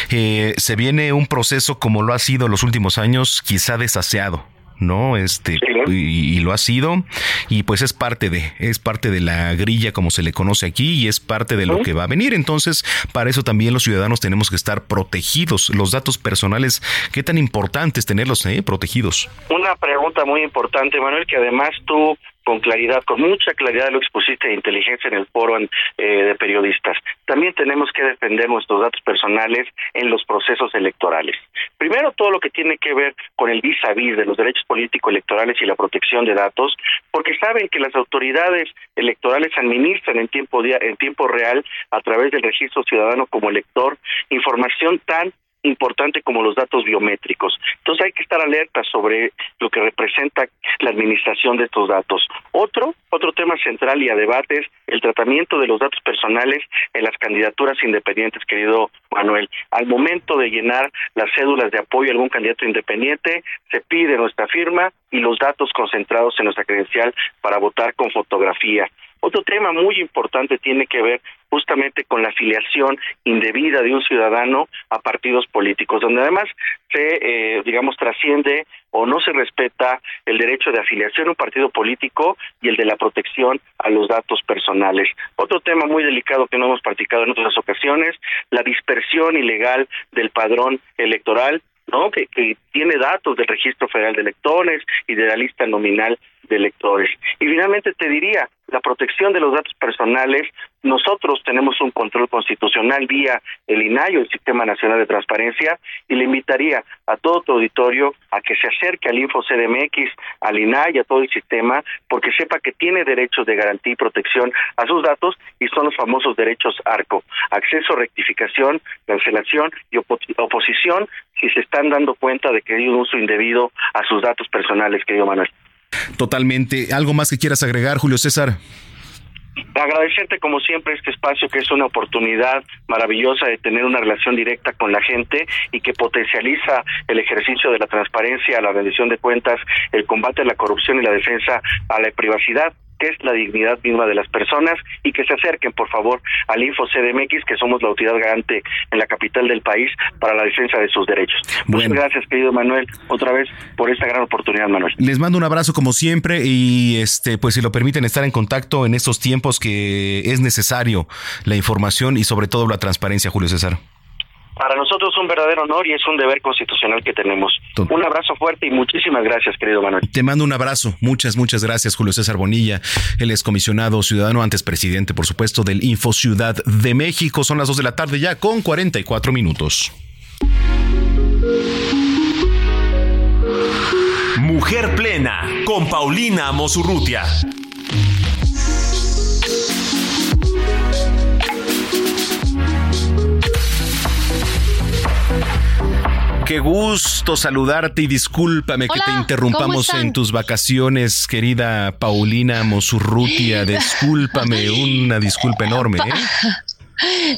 eh, se viene un proceso como lo ha sido en los últimos años, quizá desaseado. ¿No? Este, sí. y, y, lo ha sido, y pues es parte de, es parte de la grilla como se le conoce aquí, y es parte de lo ¿Sí? que va a venir. Entonces, para eso también los ciudadanos tenemos que estar protegidos. Los datos personales, ¿qué tan importante es tenerlos eh, protegidos? Una pregunta muy importante, Manuel, que además tú con claridad, con mucha claridad lo expusiste de inteligencia en el foro eh, de periodistas. También tenemos que defender nuestros datos personales en los procesos electorales. Primero, todo lo que tiene que ver con el vis a vis de los derechos políticos electorales y la protección de datos, porque saben que las autoridades electorales administran en tiempo, en tiempo real, a través del registro ciudadano como elector, información tan importante como los datos biométricos. Entonces hay que estar alerta sobre lo que representa la administración de estos datos. Otro, otro tema central y a debate es el tratamiento de los datos personales en las candidaturas independientes, querido Manuel. Al momento de llenar las cédulas de apoyo a algún candidato independiente, se pide nuestra firma y los datos concentrados en nuestra credencial para votar con fotografía. Otro tema muy importante tiene que ver justamente con la afiliación indebida de un ciudadano a partidos políticos, donde además se, eh, digamos, trasciende o no se respeta el derecho de afiliación a un partido político y el de la protección a los datos personales. Otro tema muy delicado que no hemos practicado en otras ocasiones, la dispersión ilegal del padrón electoral ¿no? Que, tiene datos del registro federal de electores y de la lista nominal de electores. Y finalmente te diría, la protección de los datos personales, nosotros tenemos un control constitucional vía el INAI o el Sistema Nacional de Transparencia y le invitaría a todo tu auditorio a que se acerque al Info CDMX, al INAI, a todo el sistema, porque sepa que tiene derechos de garantía y protección a sus datos y son los famosos derechos ARCO, acceso, rectificación, cancelación y op oposición si se están dando cuenta de que hay un uso indebido a sus datos personales, querido Manuel. Totalmente. ¿Algo más que quieras agregar, Julio César? Agradecerte como siempre este espacio que es una oportunidad maravillosa de tener una relación directa con la gente y que potencializa el ejercicio de la transparencia, la rendición de cuentas, el combate a la corrupción y la defensa a la privacidad que es la dignidad misma de las personas y que se acerquen, por favor, al Info CDMX, que somos la autoridad garante en la capital del país para la defensa de sus derechos. Bueno. Muchas gracias, querido Manuel, otra vez por esta gran oportunidad, Manuel. Les mando un abrazo como siempre y este pues si lo permiten estar en contacto en estos tiempos que es necesario la información y sobre todo la transparencia, Julio César. Para nosotros es un verdadero honor y es un deber constitucional que tenemos. Todo. Un abrazo fuerte y muchísimas gracias, querido Manuel. Te mando un abrazo. Muchas, muchas gracias, Julio César Bonilla. Él es comisionado ciudadano, antes presidente, por supuesto, del Info Ciudad de México. Son las 2 de la tarde ya con 44 minutos. Mujer Plena con Paulina Mosurrutia. Qué gusto saludarte y discúlpame Hola, que te interrumpamos en tus vacaciones, querida Paulina Mosurrutia. [laughs] Discúlpame, una disculpa enorme. ¿eh?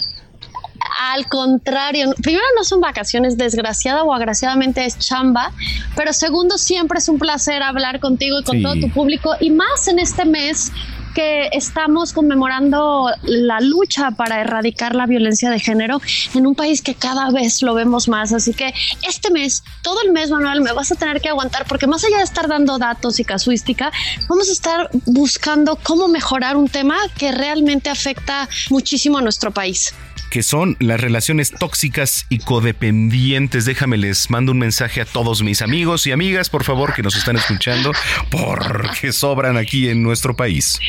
Al contrario, primero no son vacaciones, desgraciada o agraciadamente es chamba, pero segundo siempre es un placer hablar contigo y con Sí. todo tu público y más en este mes que estamos conmemorando la lucha para erradicar la violencia de género en un país que cada vez lo vemos más. Así que este mes, todo el mes, Manuel, me vas a tener que aguantar porque más allá de estar dando datos y casuística, vamos a estar buscando cómo mejorar un tema que realmente afecta muchísimo a nuestro país que son las relaciones tóxicas y codependientes. Déjame les mando un mensaje a todos mis amigos y amigas, por favor, que nos están escuchando, porque sobran aquí en nuestro país.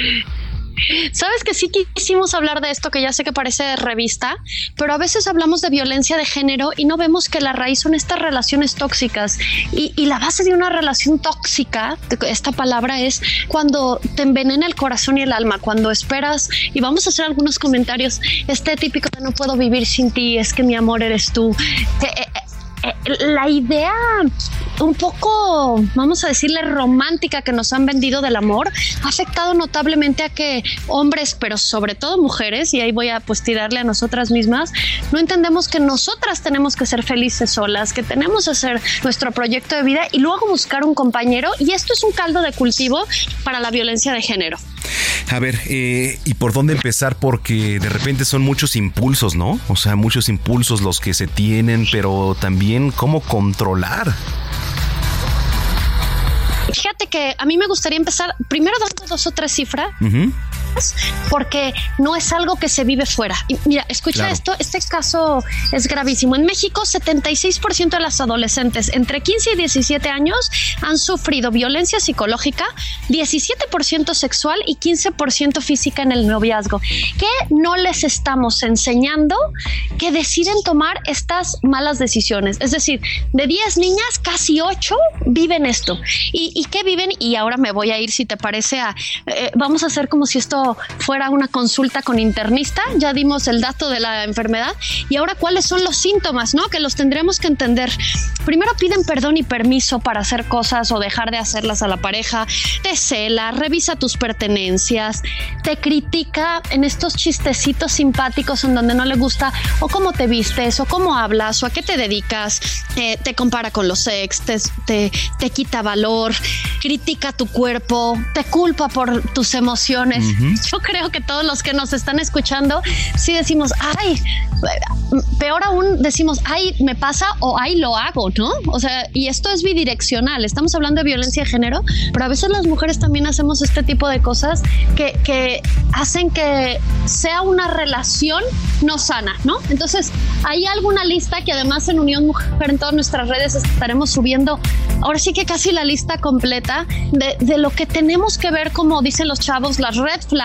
Sabes que sí quisimos hablar de esto, que ya sé que parece revista, pero a veces hablamos de violencia de género y no vemos que la raíz son estas relaciones tóxicas. Y, la base de una relación tóxica, esta palabra es cuando te envenena el corazón y el alma, cuando esperas, y vamos a hacer algunos comentarios, este típico no puedo vivir sin ti, es que mi amor eres tú. Eh, eh, la idea un poco, vamos a decirle, romántica que nos han vendido del amor ha afectado notablemente a que hombres, pero sobre todo mujeres, y ahí voy a pues tirarle a nosotras mismas, no entendemos que nosotras tenemos que ser felices solas, que tenemos que hacer nuestro proyecto de vida y luego buscar un compañero. Y esto es un caldo de cultivo para la violencia de género. A ver, eh, ¿y por dónde empezar? Porque de repente son muchos impulsos, ¿no? O sea, muchos impulsos los que se tienen, pero también cómo controlar. Fíjate que a mí me gustaría empezar primero dando dos o tres cifras porque no es algo que se vive fuera. Y mira, escucha esto, este caso es gravísimo. En México, 76% de las adolescentes entre 15 y 17 años han sufrido violencia psicológica, 17% sexual y 15% física en el noviazgo. ¿Qué no les estamos enseñando que deciden tomar estas malas decisiones? Es decir, de 10 niñas, casi 8 viven esto. ¿Y, qué viven? Y ahora me voy a ir, si te parece, a... Eh, vamos a hacer como si esto fuera una consulta con internista, ya dimos el dato de la enfermedad y ahora cuáles son los síntomas, ¿no? Que los tendremos que entender. Primero piden perdón y permiso para hacer cosas o dejar de hacerlas a la pareja, te cela, revisa tus pertenencias, te critica en estos chistecitos simpáticos en donde no le gusta o cómo te vistes o cómo hablas o a qué te dedicas, te compara con los ex, te, te, quita valor, critica tu cuerpo, te culpa por tus emociones. [laughs] Yo creo que todos los que nos están escuchando, sí decimos, ay, peor aún decimos, ay, me pasa o ay, lo hago, ¿no? O sea, y esto es bidireccional. Estamos hablando de violencia de género, pero a veces las mujeres también hacemos este tipo de cosas que, que hacen que sea una relación no sana, ¿no? Entonces, hay alguna lista que además en Unión Mujer en todas nuestras redes estaremos subiendo, ahora sí que casi la lista completa de, de lo que tenemos que ver, como dicen los chavos, las red flags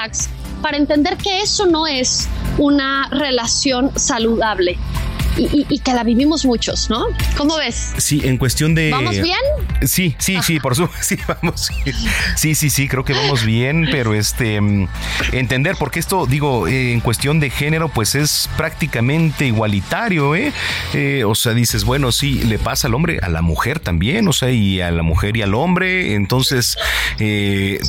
para entender que eso no es una relación saludable y, que la vivimos muchos, ¿no? ¿Cómo ves? Sí, en cuestión de... ¿Vamos bien? Sí, sí, sí, por supuesto, [laughs] sí, vamos. Sí, sí, sí, creo que vamos bien, pero este, mm, entender, porque esto, digo, eh, en cuestión de género, pues es prácticamente igualitario, ¿eh? ¿eh? O sea, dices, bueno, sí, le pasa al hombre, a la mujer también, o sea, y a la mujer y al hombre, entonces, eh,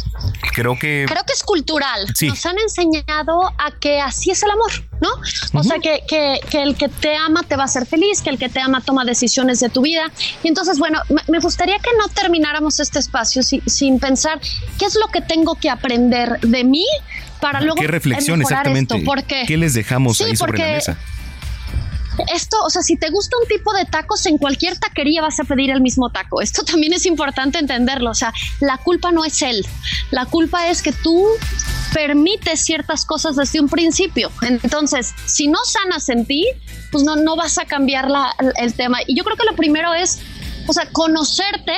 creo que... Creo que es cultural. Nos han enseñado a que así es el amor, ¿no? O sea, que, que, que el que te ama te va a hacer feliz, que el que te ama toma decisiones de tu vida. Y entonces, bueno, me gustaría que no termináramos este espacio sin pensar qué es lo que tengo que aprender de mí para luego ¿Qué reflexión exactamente? Esto. ¿Por qué? ¿Qué les dejamos ahí sobre la mesa? Esto, o sea, si te gusta un tipo de tacos, en cualquier taquería vas a pedir el mismo taco. Esto [laughs] también es importante entenderlo. O sea, la culpa no es él. La culpa es que tú permites ciertas cosas desde un principio. Entonces, si no sanas en ti, pues no, no vas a cambiar el tema. Y yo creo que lo primero es, o sea, conocerte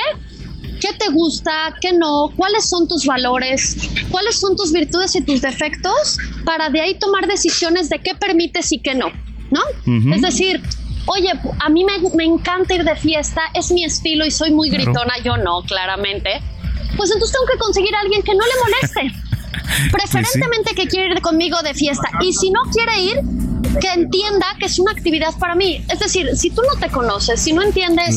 qué te gusta, qué no, cuáles son tus valores, cuáles son tus virtudes y tus defectos, para de ahí tomar decisiones de qué permites y qué no. ¿No? Es decir, oye, a mí me, encanta ir de fiesta, es mi estilo y soy muy gritona, yo no, claramente. Pues entonces tengo que conseguir a alguien que no le moleste. [laughs] Preferentemente que quiera ir conmigo de fiesta. Y si no quiere ir, que entienda que es una actividad para mí. Es decir, si tú no te conoces, si no entiendes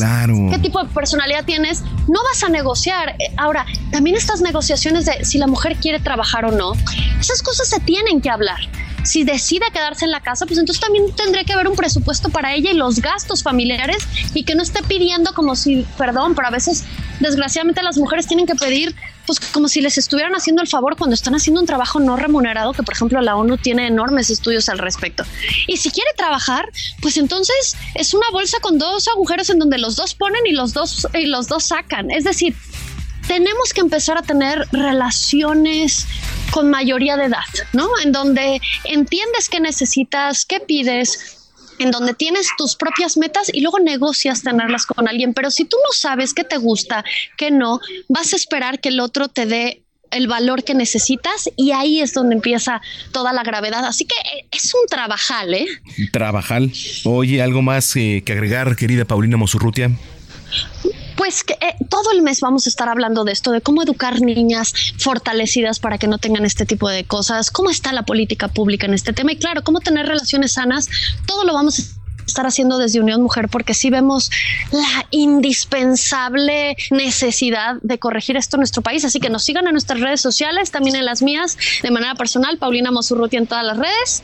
qué tipo de personalidad tienes, no vas a negociar. Eh, ahora, también estas negociaciones de si la mujer quiere trabajar o no, esas cosas se tienen que hablar si decide quedarse en la casa, pues entonces también tendría que haber un presupuesto para ella y los gastos familiares y que no esté pidiendo como si, perdón, pero a veces desgraciadamente las mujeres tienen que pedir pues como si les estuvieran haciendo el favor cuando están haciendo un trabajo no remunerado, que por ejemplo la ONU tiene enormes estudios al respecto. Y si quiere trabajar, pues entonces es una bolsa con dos agujeros en donde los dos ponen y los dos, y los dos sacan. Es decir, tenemos que empezar a tener relaciones con mayoría de edad, ¿no? En donde entiendes qué necesitas, qué pides, en donde tienes tus propias metas y luego negocias tenerlas con alguien. Pero si tú no sabes qué te gusta, qué no, vas a esperar que el otro te dé el valor que necesitas y ahí es donde empieza toda la gravedad. Así que eh, es un trabajal, ¿eh? Trabajal. Oye, ¿algo más eh, que agregar, querida Paulina Mosurrutia? Pues que, eh, todo el mes vamos a estar hablando de esto, de cómo educar niñas fortalecidas para que no tengan este tipo de cosas, cómo está la política pública en este tema y claro, cómo tener relaciones sanas. Todo lo vamos a estar haciendo desde Unión Mujer porque sí vemos la indispensable necesidad de corregir esto en nuestro país. Así que nos sigan en nuestras redes sociales, también en las mías, de manera personal, Paulina Mosurruti en todas las redes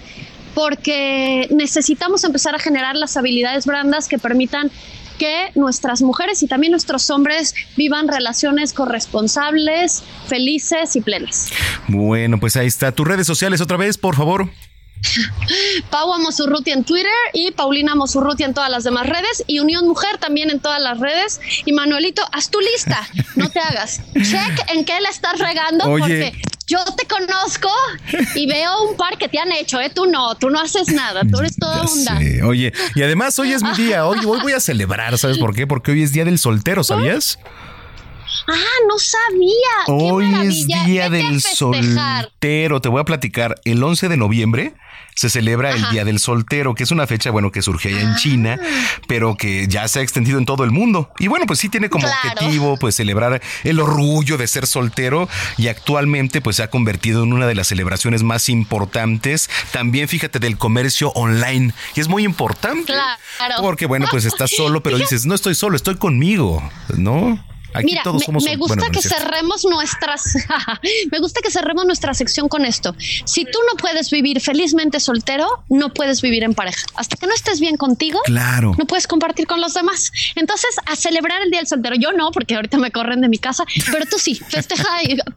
porque necesitamos empezar a generar las habilidades brandas que permitan que nuestras mujeres y también nuestros hombres vivan relaciones corresponsables, felices y plenas. Bueno, pues ahí está. Tus redes sociales otra vez, por favor. [laughs] Pau Mosurruti en Twitter y Paulina Mosurruti en todas las demás redes y Unión Mujer también en todas las redes. Y Manuelito, haz tu lista, no te hagas. [laughs] Check en qué la estás regando porque yo te conozco y veo un par que te han hecho, ¿eh? Tú no, tú no haces nada, tú eres toda onda. Oye, y además hoy es mi día, hoy, hoy voy a celebrar, ¿sabes por qué? Porque hoy es día del soltero, ¿sabías? Ah, no sabía. Hoy es día del soltero. Te voy a platicar. El 11 de noviembre se celebra el Día del Soltero, que es una fecha, bueno, que surge allá en China, ah. pero que ya se ha extendido en todo el mundo. Y bueno, pues sí tiene como objetivo, pues celebrar el orgullo de ser soltero y actualmente pues se ha convertido en una de las celebraciones más importantes. También fíjate del comercio online. Y es muy importante. Claro. Porque bueno, pues estás solo, pero [laughs] dices, no estoy solo, estoy conmigo, ¿no? Mira, me, gusta que cerremos nuestras, [laughs] me gusta que cerremos nuestra sección con esto. Si tú no puedes vivir felizmente soltero, no puedes vivir en pareja. Hasta que no estés bien contigo, claro. no puedes compartir con los demás. Entonces, a celebrar el día del soltero. Yo no, porque ahorita me corren de mi casa, pero tú sí, festeja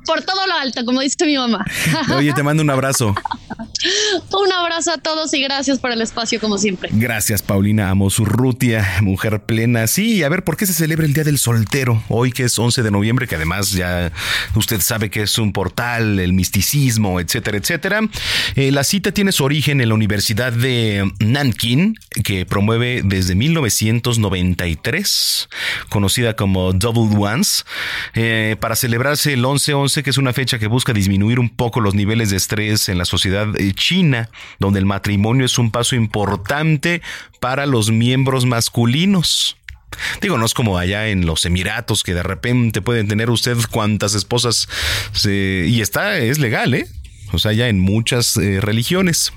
por todo lo alto, como dice mi mamá. [laughs] Oye, te mando un abrazo. [laughs] un abrazo a todos y gracias por el espacio, como siempre. Gracias, Paulina Amosurrutia, mujer plena. Sí, a ver, ¿por qué se celebra el día del soltero? Hoy que es 11 de noviembre, que además ya usted sabe que es un portal, el misticismo, etcétera, etcétera. Eh, la cita tiene su origen en la Universidad de Nankin, que promueve desde 1993, conocida como Double Ones, eh, para celebrarse el 11-11, que es una fecha que busca disminuir un poco los niveles de estrés en la sociedad eh, china, donde el matrimonio es un paso importante para los miembros masculinos. Digo, no es como allá en los Emiratos que de repente pueden tener usted cuantas esposas y está, es legal, ¿eh? O sea, ya en muchas eh, religiones.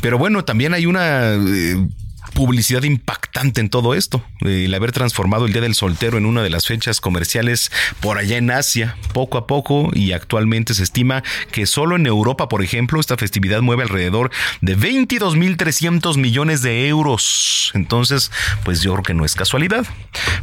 Pero bueno, también hay una... Eh, publicidad impactante en todo esto, el haber transformado el Día del Soltero en una de las fechas comerciales por allá en Asia, poco a poco, y actualmente se estima que solo en Europa, por ejemplo, esta festividad mueve alrededor de 22.300 millones de euros. Entonces, pues yo creo que no es casualidad.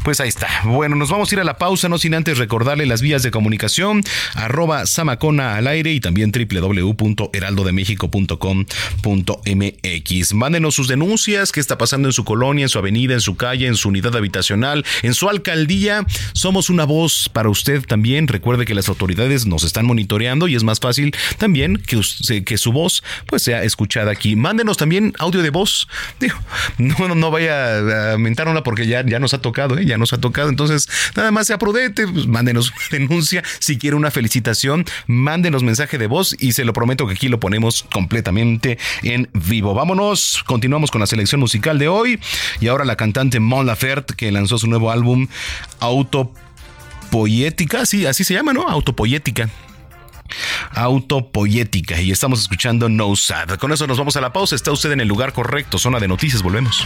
Pues ahí está. Bueno, nos vamos a ir a la pausa, no sin antes recordarle las vías de comunicación, arroba Samacona al aire y también www.heraldodemexico.com.mx. Mándenos sus denuncias, qué está pasando en su colonia, en su avenida, en su calle, en su unidad habitacional, en su alcaldía. Somos una voz para usted también. Recuerde que las autoridades nos están monitoreando y es más fácil también que, que su voz pues sea escuchada aquí. Mándenos también audio de voz. [laughs] Digo, no, no, vaya a mentar una porque ya, nos ha tocado, ¿eh? ya nos ha tocado. Entonces, nada más sea prudente, pues mándenos denuncia. Si quiere una felicitación, mándenos mensaje de voz y se lo prometo que aquí lo ponemos completamente en vivo. Vámonos, continuamos con la selección musical de hoy. Y ahora la cantante Mon Laferte, que lanzó su nuevo álbum Autopoética, sí, así se llama, ¿no? Autopoética. Autopoética y estamos escuchando No Sad. Con eso nos vamos a la pausa. Está usted en el lugar correcto. Zona de noticias. Volvemos.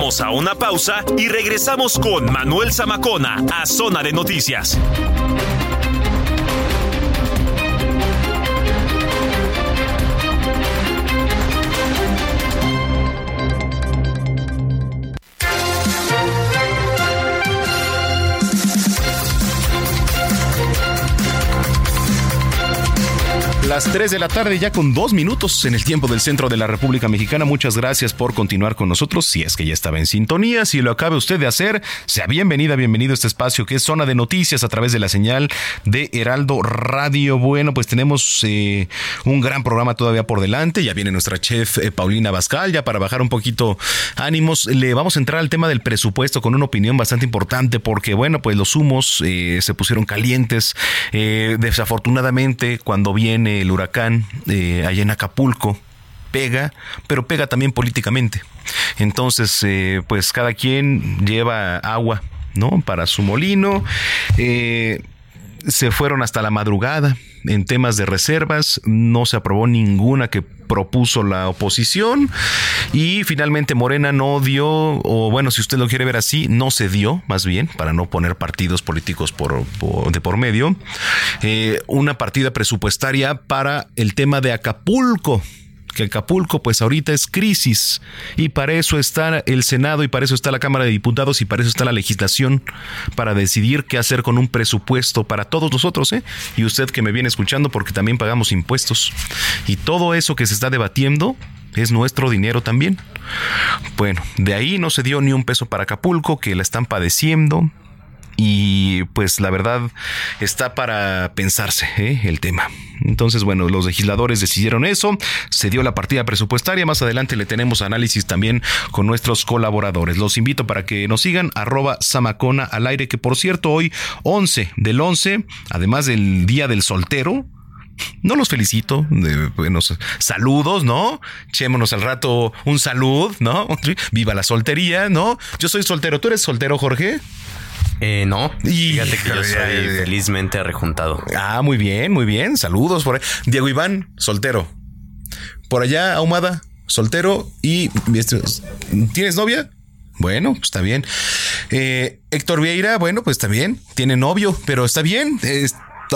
Vamos a una pausa y regresamos con Manuel Zamacona a Zona de Noticias. Las 3 de la tarde ya con dos minutos en el tiempo del centro de la República Mexicana. Muchas gracias por continuar con nosotros. Si es que ya estaba en sintonía, si lo acabe usted de hacer, sea bienvenida, bienvenido a este espacio que es zona de noticias a través de la señal de Heraldo Radio. Bueno, pues tenemos eh, un gran programa todavía por delante. Ya viene nuestra chef eh, Paulina Bascal, ya para bajar un poquito ánimos. Le vamos a entrar al tema del presupuesto con una opinión bastante importante porque, bueno, pues los humos eh, se pusieron calientes. desafortunadamente, cuando viene el huracán eh, allá en Acapulco pega, pero pega también políticamente. Entonces, eh, pues cada quien lleva agua, ¿no? Para su molino. Eh, se fueron hasta la madrugada en temas de reservas, no se aprobó ninguna que propuso la oposición y finalmente Morena no dio, o bueno, si usted lo quiere ver así, no se dio, más bien, para no poner partidos políticos por, de por medio, eh, una partida presupuestaria para el tema de Acapulco que Acapulco pues ahorita es crisis y para eso está el Senado y para eso está la Cámara de Diputados y para eso está la legislación para decidir qué hacer con un presupuesto para todos nosotros, ¿eh? Y usted que me viene escuchando porque también pagamos impuestos y todo eso que se está debatiendo es nuestro dinero también. Bueno, de ahí no se dio ni un peso para Acapulco, que la están padeciendo, y pues la verdad está para pensarse ¿eh? el tema. Entonces, bueno, los legisladores decidieron eso, se dio la partida presupuestaria, más adelante le tenemos análisis también con nuestros colaboradores. Los invito para que nos sigan arroba Samacona al aire, que por cierto hoy 11 del 11, además del Día del Soltero, no los felicito, de buenos saludos, ¿no? Chémonos al rato un salud, ¿no? [laughs] Viva la soltería, ¿no? Yo soy soltero, ¿tú eres soltero, Jorge? Eh, no. Fíjate que yo soy felizmente rejuntado. Ah, muy bien, muy bien. Saludos por ahí. Diego Iván, soltero. Por allá, Ahumada, soltero. Y ¿tienes novia? Bueno, pues está bien. Eh, Héctor Vieira, bueno, pues está bien. Tiene novio, pero está bien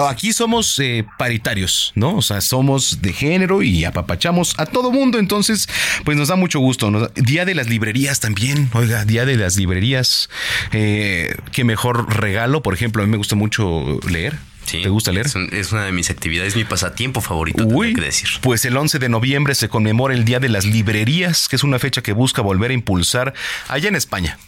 aquí somos eh, paritarios, ¿no? O sea, somos de género y apapachamos a todo mundo. Entonces, pues nos da mucho gusto. Día de las librerías también. Oiga, Día de las librerías. Eh, qué mejor regalo. Por ejemplo, a mí me gusta mucho leer. ¿Te gusta leer? Es, una de mis actividades, mi pasatiempo favorito, Uy, que decir. Pues el 11 de noviembre se conmemora el Día de las Librerías, que es una fecha que busca volver a impulsar allá en España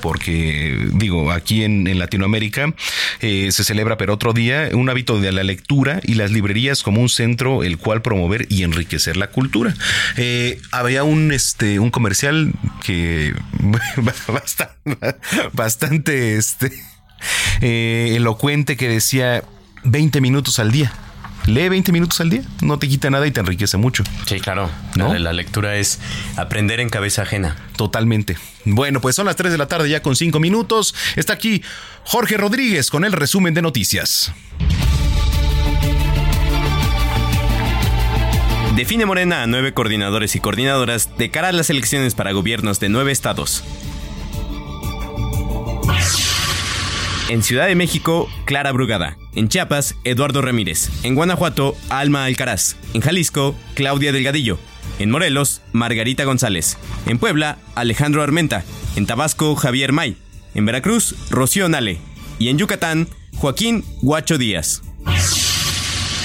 porque digo, aquí en, Latinoamérica eh, se celebra, pero otro día, un hábito de la lectura y las librerías como un centro el cual promover y enriquecer la cultura. Eh, había un, este, un comercial que [laughs] bastante, bastante este, eh, elocuente que decía 20 minutos al día lee 20 minutos al día, no te quita nada y te enriquece mucho. Sí, claro. ¿No? La, lectura es aprender en cabeza ajena. Totalmente. Bueno, pues son las 3 de la tarde ya con 5 minutos. Está aquí Jorge Rodríguez con el resumen de noticias. Define Morena a nueve coordinadores y coordinadoras de cara a las elecciones para gobiernos de nueve estados. En Ciudad de México, Clara Brugada. En Chiapas, Eduardo Ramírez. En Guanajuato, Alma Alcaraz. En Jalisco, Claudia Delgadillo. En Morelos, Margarita González. En Puebla, Alejandro Armenta. En Tabasco, Javier May. En Veracruz, Rocío Nale. Y en Yucatán, Joaquín Guacho Díaz.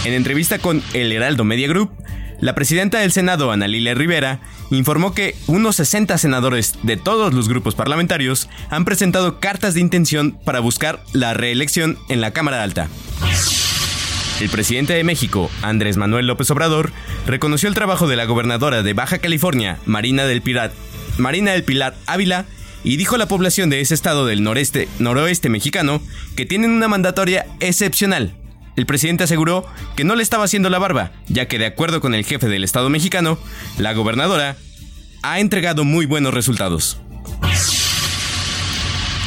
En entrevista con El Heraldo Media Group, la presidenta del Senado, Ana Lilia Rivera, informó que unos 60 senadores de todos los grupos parlamentarios han presentado cartas de intención para buscar la reelección en la Cámara Alta. El presidente de México, Andrés Manuel López Obrador, reconoció el trabajo de la gobernadora de Baja California, Marina del Pilar, Marina del Pilar Ávila, y dijo a la población de ese estado del noreste, noroeste mexicano que tienen una mandatoria excepcional. El presidente aseguró que no le estaba haciendo la barba, ya que de acuerdo con el jefe del estado mexicano, la gobernadora ha entregado muy buenos resultados.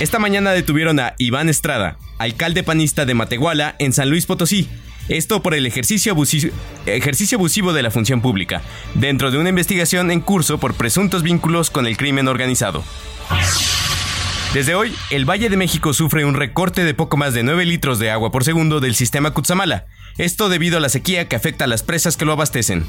Esta mañana detuvieron a Iván Estrada, alcalde panista de Matehuala, en San Luis Potosí. Esto por el ejercicio abusivo, ejercicio abusivo de la función pública, dentro de una investigación en curso por presuntos vínculos con el crimen organizado. Desde hoy, el Valle de México sufre un recorte de poco más de 9 litros de agua por segundo del sistema Cutzamala. Esto debido a la sequía que afecta a las presas que lo abastecen.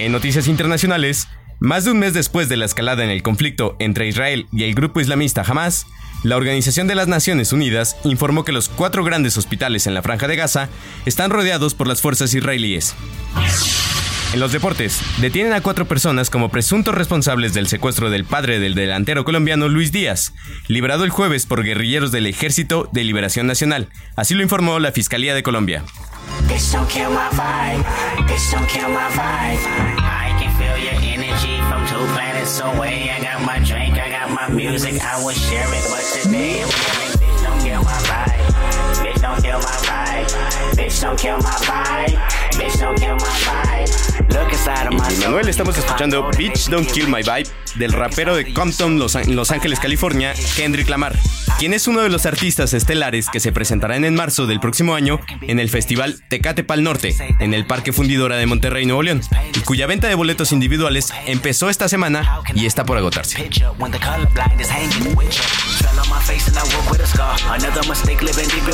En noticias internacionales, más de un mes después de la escalada en el conflicto entre Israel y el grupo islamista Hamas, la Organización de las Naciones Unidas informó que los cuatro grandes hospitales en la franja de Gaza están rodeados por las fuerzas israelíes. En los deportes, detienen a cuatro personas como presuntos responsables del secuestro del padre del delantero colombiano Luis Díaz, liberado el jueves por guerrilleros del Ejército de Liberación Nacional. Así lo informó la Fiscalía de Colombia. Y Manuel, estamos escuchando Bitch Don't Kill My Vibe del rapero de Compton, Los, Los Ángeles, California, Kendrick Lamar, quien es uno de los artistas estelares que se presentarán en marzo del próximo año en el festival Tecate Pal Norte, en el Parque Fundidora de Monterrey, Nuevo León, y cuya venta de boletos individuales empezó esta semana y está por agotarse.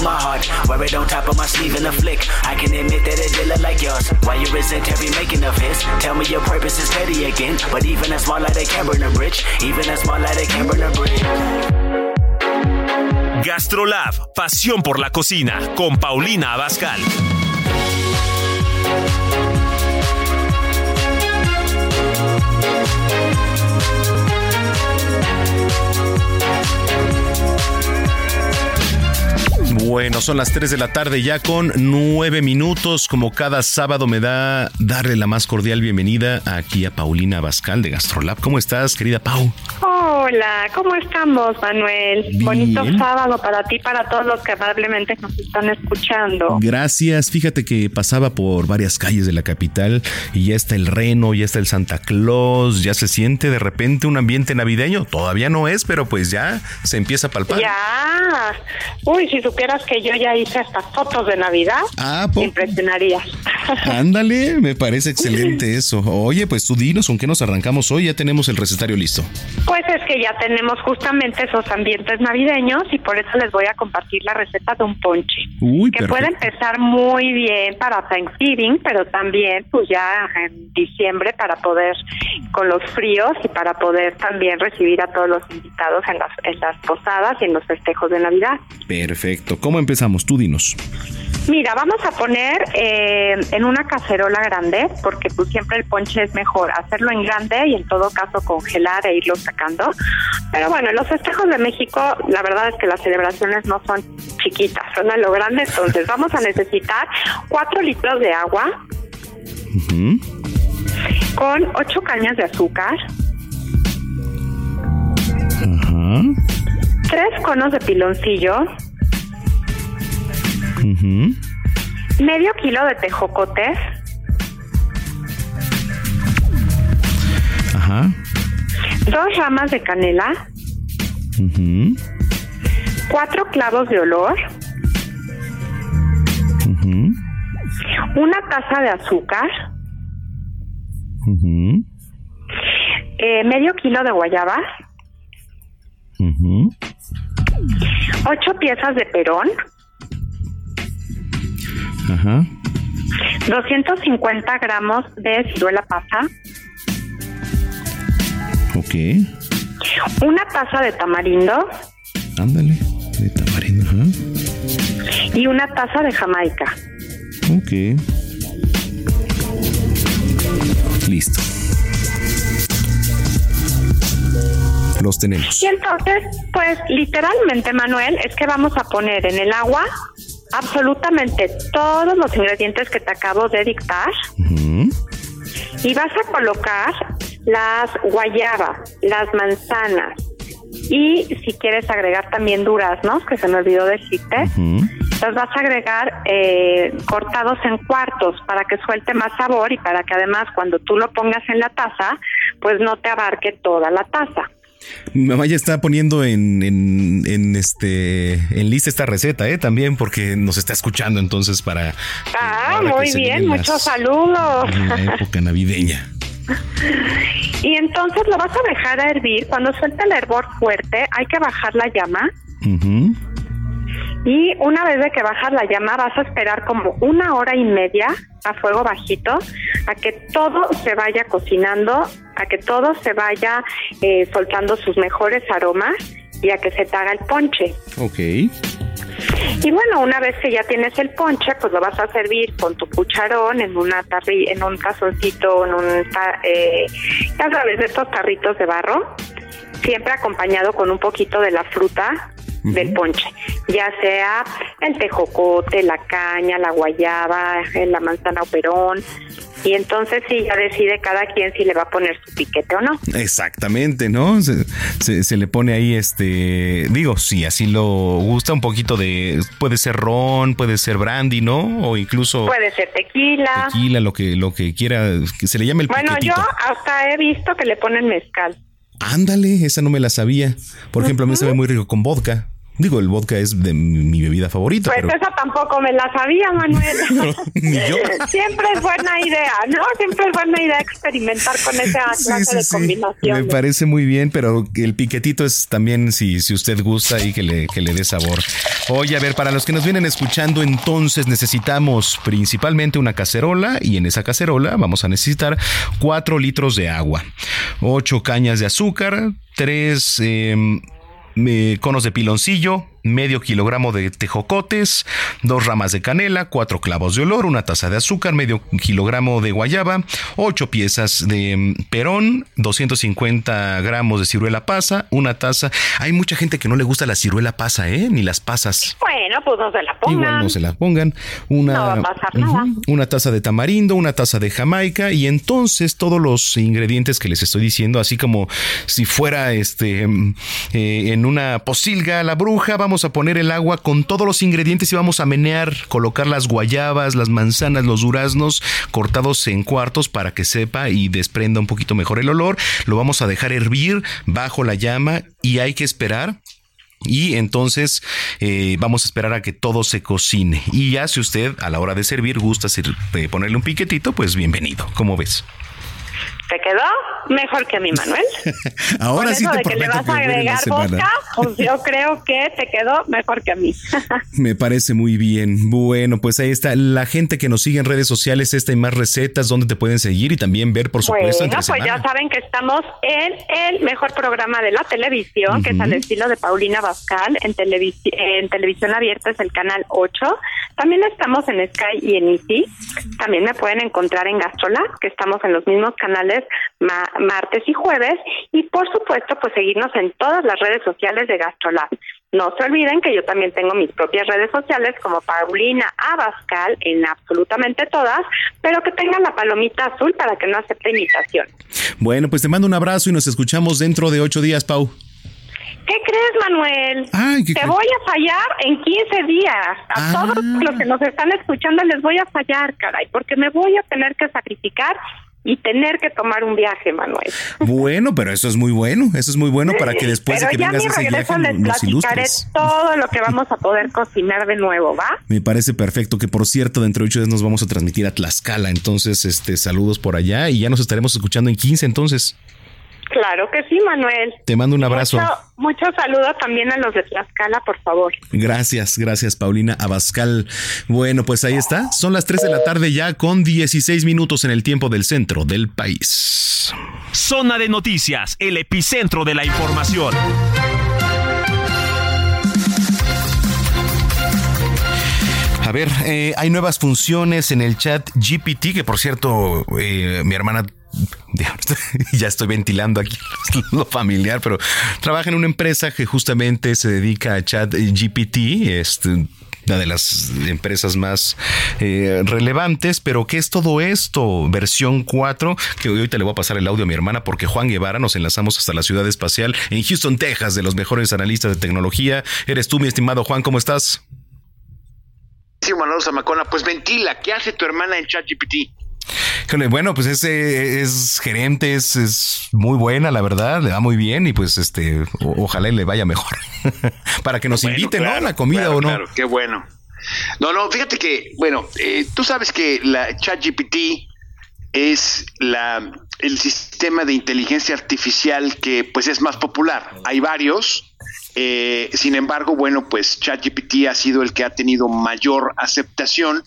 my heart. Wear it on top of my sleeve in a flick. I can admit that it did look like yours. Why you resent every making of his? Tell me your purpose is petty again. But even a small light, I can burn a bridge. Even a small light, I can burn a bridge. Gastrolab, pasión por la cocina, con Paulina Abascal. Bueno, son las 3 de la tarde ya con 9 minutos. Como cada sábado me da darle la más cordial bienvenida aquí a Paulina Bascal de Gastrolab. ¿Cómo estás, querida Pau? Hola, ¿cómo estamos, Manuel? Bonito sábado para ti, para todos los que amablemente nos están escuchando. Gracias. Fíjate que pasaba por varias calles de la capital y ya está el Reno, ya está el Santa Claus, ya se siente de repente un ambiente navideño. Todavía no es, pero pues ya se empieza a palpar. Ya. Uy, si supieras que yo ya hice estas fotos de Navidad, ah, te impresionarías. Ándale, me parece [laughs] excelente eso. Oye, pues tú dinos con qué nos arrancamos hoy, ya tenemos el recetario listo. Pues es que ya tenemos justamente esos ambientes navideños y por eso les voy a compartir la receta de un ponche. Uy, que puede empezar muy bien para Thanksgiving, pero también pues ya en diciembre para poder con los fríos y para poder también recibir a todos los invitados en las, en las posadas y en los festejos de Navidad. Perfecto. ¿Cómo empezamos? Tú dinos. Mira, vamos a poner eh, en una cacerola grande, porque pues siempre el ponche es mejor hacerlo en grande y en todo caso congelar e irlo sacando. Pero bueno, en los festejos de México, la verdad es que las celebraciones no son chiquitas, son a lo grande. Entonces vamos a necesitar 4 litros de agua con 8 cañas de azúcar, tres conos de piloncillo, medio kilo de tejocotes, Ajá. dos ramas de canela, cuatro clavos de olor, una taza de azúcar, eh, medio kilo de guayabas, ocho piezas de perón, Ajá. 250 gramos de ciruela pasa, Ok. una taza de tamarindo Ándale. De tamarindo. Ajá. y una taza de jamaica. Ok. Listo. Los tenemos. Y entonces, pues literalmente, Manuel, es que vamos a poner en el agua absolutamente todos los ingredientes que te acabo de dictar. Y vas a colocar las guayabas, las manzanas y si quieres agregar también duraznos, que se me olvidó decirte, los vas a agregar eh, cortados en cuartos para que suelte más sabor y para que además cuando tú lo pongas en la taza, pues no te abarque toda la taza. Mi mamá ya está poniendo en, en, este en lista esta receta, ¿eh? También porque nos está escuchando entonces para. Ah, muy bien, muchos saludos. En la época navideña. Y entonces lo vas a dejar a hervir. Cuando suelte el hervor fuerte, hay que bajar la llama. Y una vez de que bajas la llama, vas a esperar como una hora y media a fuego bajito a que todo se vaya cocinando, a que todo se vaya eh, soltando sus mejores aromas y a que se te haga el ponche. Ok. Y bueno, una vez que ya tienes el ponche, pues lo vas a servir con tu cucharón en una tarri en un tazoncito, en un eh, a través de estos tarritos de barro, siempre acompañado con un poquito de la fruta del ponche, ya sea el tejocote, la caña, la guayaba, la manzana o perón, y entonces sí ya decide cada quien si le va a poner su piquete o no. Exactamente, ¿no? Se, se, le pone ahí este, digo, si así lo gusta un poquito de, puede ser ron, puede ser brandy, ¿no? O incluso puede ser tequila, tequila, lo que lo que quiera, que se le llame el Bueno, yo hasta he visto que le ponen mezcal. Ándale, esa no me la sabía. Por ejemplo, a mí se ve muy rico con vodka. Digo, el vodka es de mi bebida favorita. Pues esa tampoco me la sabía, Manuel. [laughs] Siempre es buena idea, ¿no? Siempre es buena idea experimentar con esa clase de combinación. Me parece muy bien, pero el piquetito es también, si, si usted gusta, y que le, que le dé sabor. Oye, a ver, para los que nos vienen escuchando, entonces necesitamos principalmente una cacerola y en esa cacerola vamos a necesitar cuatro litros de agua, ocho cañas de azúcar, tres... Eh, conos de piloncillo, medio kilogramo de tejocotes, dos ramas de canela, cuatro clavos de olor, una taza de azúcar, medio kilogramo de guayaba, ocho piezas de mm, perón, 250 gramos de ciruela pasa, una taza. Hay mucha gente que no le gusta la ciruela pasa, ¿eh? Ni las pasas. Bueno, pues no se la pongan. Igual no se la pongan. Una, no va a pasar nada. Una taza de tamarindo, una taza de jamaica y entonces todos los ingredientes que les estoy diciendo, así como si fuera este mm, eh, en una posilga la bruja, vamos a poner el agua con todos los ingredientes y vamos a menear, colocar las guayabas, las manzanas, los duraznos cortados en cuartos para que sepa y desprenda un poquito mejor el olor. Lo vamos a dejar hervir bajo la llama y hay que esperar y entonces eh, vamos a esperar a que todo se cocine. Y ya si usted a la hora de servir gusta eh, ponerle un piquetito, pues bienvenido. ¿Cómo ves? ¿Te quedó mejor que a mi Manuel? [laughs] Ahora sí te de que le vas a agregar vodka, pues yo creo que te quedó mejor que a mí. [laughs] Me parece muy bien. Bueno, pues ahí está. La gente que nos sigue en redes sociales, esta y más recetas, donde te pueden seguir y también ver, por supuesto. Bueno, pues ya saben que estamos en el mejor programa de la televisión, que es al estilo de Paulina Bascal, en, en televisión abierta es el canal 8. También estamos en Sky y en Easy. También me pueden encontrar en Gastrolab, que estamos en los mismos canales martes y jueves y por supuesto pues seguirnos en todas las redes sociales de GastroLab. No se olviden que yo también tengo mis propias redes sociales como Paulina Abascal en absolutamente todas, pero que tengan la palomita azul para que no acepte imitación. Bueno, pues te mando un abrazo y nos escuchamos dentro de ocho días, Pau. ¿Qué crees, Manuel? Te voy a fallar en 15 días. A todos Ah. los que nos están escuchando les voy a fallar, caray, porque me voy a tener que sacrificar y tener que tomar un viaje, Manuel. Bueno, pero eso es muy bueno. Eso es muy bueno para que después Pero de que vengas ese viaje les nos ilustres. todo lo que vamos a poder cocinar de nuevo, ¿va? Me parece perfecto que por cierto dentro de ocho días nos vamos a transmitir a Tlaxcala, entonces este saludos por allá y ya nos estaremos escuchando en 15 entonces. Claro que sí, Manuel. Te mando un abrazo. Mucho, mucho saludo también a los de Tlaxcala, por favor. Gracias, gracias Paulina Abascal. Bueno, pues ahí está. Son las 3 de la tarde ya con 16 minutos en el tiempo del centro del país. Zona de noticias, el epicentro de la información. A ver, eh, hay nuevas funciones en el chat GPT, que por cierto, eh, mi hermana [laughs] ya estoy ventilando aquí [laughs] lo familiar, pero trabaja en una empresa que justamente se dedica a chat GPT. Este, una de las empresas más eh, relevantes, pero ¿qué es todo esto? Versión 4, que hoy te le voy a pasar el audio a mi hermana porque Juan Guevara nos enlazamos hasta la ciudad espacial en Houston, Texas, de los mejores analistas de tecnología. Eres tú, mi estimado Juan, ¿cómo estás? Sí, Manuel Zamacona, pues ventila, ¿qué hace tu hermana en ChatGPT? Bueno, pues ese es gerente, es, muy buena, la verdad, le va muy bien y pues este, ojalá le vaya mejor. [laughs] Para que nos inviten, ¿no? La comida o no. Claro, qué bueno. No, no, fíjate que, bueno, eh, tú sabes que la ChatGPT es la, el sistema de inteligencia artificial que pues es más popular. Hay varios, eh, sin embargo, bueno, pues ChatGPT ha sido el que ha tenido mayor aceptación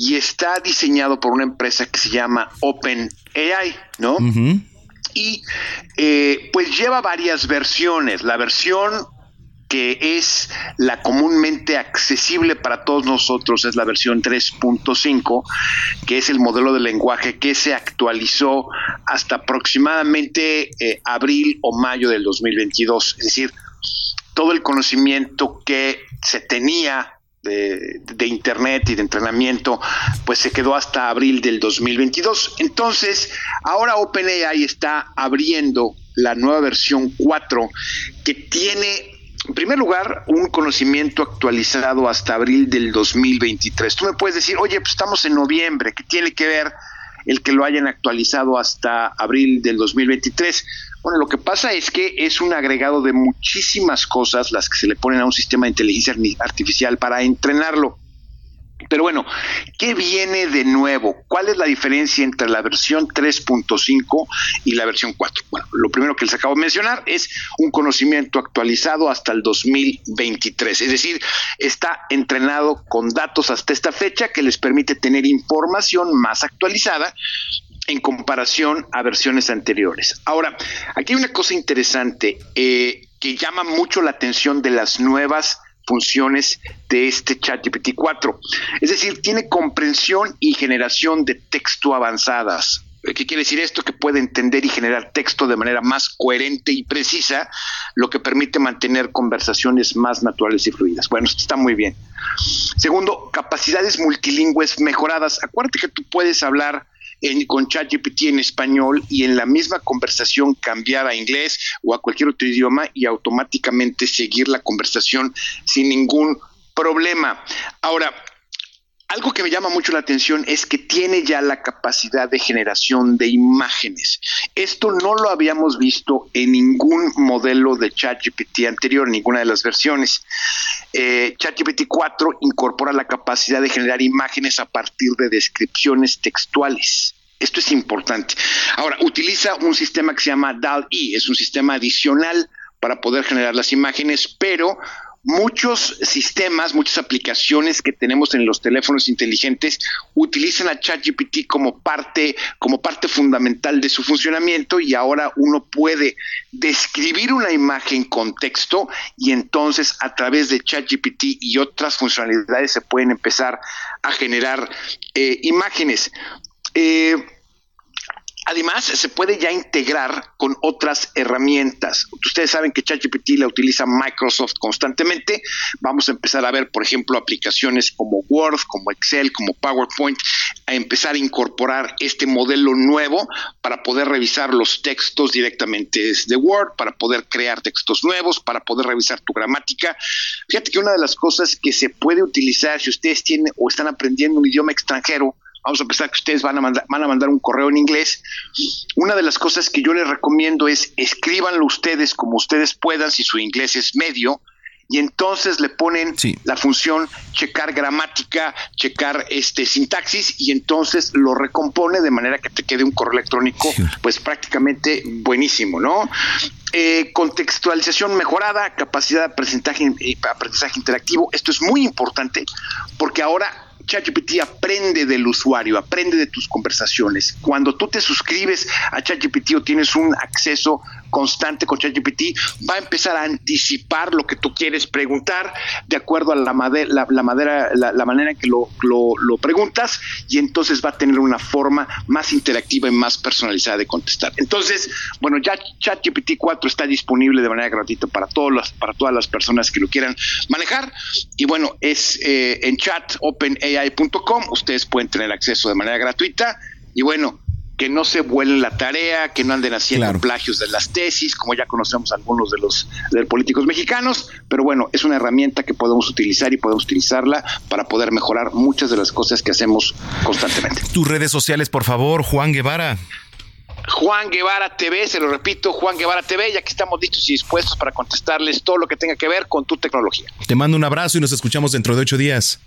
y está diseñado por una empresa que se llama OpenAI, ¿no? Y eh, pues lleva varias versiones. La versión que es la comúnmente accesible para todos nosotros es la versión 3.5, que es el modelo de lenguaje que se actualizó hasta aproximadamente eh, abril o mayo del 2022. Es decir, todo el conocimiento que se tenía de, Internet y de entrenamiento, pues se quedó hasta abril del 2022. Entonces, ahora OpenAI está abriendo la nueva versión 4 que tiene en primer lugar, un conocimiento actualizado hasta abril del 2023. Tú me puedes decir, oye, pues estamos en noviembre, ¿qué tiene que ver el que lo hayan actualizado hasta abril del 2023? Bueno, lo que pasa es que es un agregado de muchísimas cosas las que se le ponen a un sistema de inteligencia artificial para entrenarlo. Pero bueno, ¿qué viene de nuevo? ¿Cuál es la diferencia entre la versión 3.5 y la versión 4? Bueno, lo primero que les acabo de mencionar es un conocimiento actualizado hasta el 2023, es decir, está entrenado con datos hasta esta fecha que les permite tener información más actualizada en comparación a versiones anteriores. Ahora, aquí hay una cosa interesante eh, que llama mucho la atención de las nuevas funciones de este ChatGPT 4. Es decir, tiene comprensión y generación de texto avanzadas. ¿Qué quiere decir esto? Que puede entender y generar texto de manera más coherente y precisa, lo que permite mantener conversaciones más naturales y fluidas. Bueno, está muy bien. Segundo, capacidades multilingües mejoradas. Acuérdate que tú puedes hablar en, con ChatGPT en español y en la misma conversación cambiar a inglés o a cualquier otro idioma y automáticamente seguir la conversación sin ningún problema. Ahora, algo que me llama mucho la atención es que tiene ya la capacidad de generación de imágenes. Esto no lo habíamos visto en ningún modelo de ChatGPT anterior, ninguna de las versiones. Eh, ChatGPT 4 incorpora la capacidad de generar imágenes a partir de descripciones textuales. Esto es importante. Ahora, utiliza un sistema que se llama DAL-E, es un sistema adicional para poder generar las imágenes, pero muchos sistemas, muchas aplicaciones que tenemos en los teléfonos inteligentes utilizan a ChatGPT como parte, como parte fundamental de su funcionamiento y ahora uno puede describir una imagen con texto y entonces a través de ChatGPT y otras funcionalidades se pueden empezar a generar eh, imágenes. Eh, Además, se puede ya integrar con otras herramientas. Ustedes saben que ChatGPT la utiliza Microsoft constantemente. Vamos a empezar a ver, por ejemplo, aplicaciones como Word, como Excel, como PowerPoint, a empezar a incorporar este modelo nuevo para poder revisar los textos directamente desde Word, para poder crear textos nuevos, para poder revisar tu gramática. Fíjate que una de las cosas que se puede utilizar si ustedes tienen o están aprendiendo un idioma extranjero, vamos a pensar que ustedes van a, mandar, van a mandar un correo en inglés. Una de las cosas que yo les recomiendo es escríbanlo ustedes como ustedes puedan, si su inglés es medio, y entonces le ponen la función checar gramática, checar este sintaxis, y entonces lo recompone de manera que te quede un correo electrónico, pues prácticamente buenísimo, ¿no? Eh, contextualización mejorada, capacidad de aprendizaje, eh, aprendizaje interactivo. Esto es muy importante porque ahora ChatGPT aprende del usuario, aprende de tus conversaciones. Cuando tú te suscribes a ChatGPT o tienes un acceso constante con ChatGPT, va a empezar a anticipar lo que tú quieres preguntar de acuerdo a la, madera, la, madera, la, manera en que lo, lo, preguntas y entonces va a tener una forma más interactiva y más personalizada de contestar. Entonces, bueno, ya ChatGPT 4 está disponible de manera gratuita para, todos los, para todas las personas que lo quieran manejar y bueno, es eh, en chatopenai.com, ustedes pueden tener acceso de manera gratuita y bueno, que no se vuelen la tarea, que no anden haciendo plagios de las tesis, como ya conocemos algunos de los políticos mexicanos, pero bueno, es una herramienta que podemos utilizar y podemos utilizarla para poder mejorar muchas de las cosas que hacemos constantemente. Tus redes sociales, por favor, Juan Guevara. Juan Guevara TV, se lo repito, Juan Guevara TV, ya que estamos listos y dispuestos para contestarles todo lo que tenga que ver con tu tecnología. Te mando un abrazo y nos escuchamos dentro de ocho días.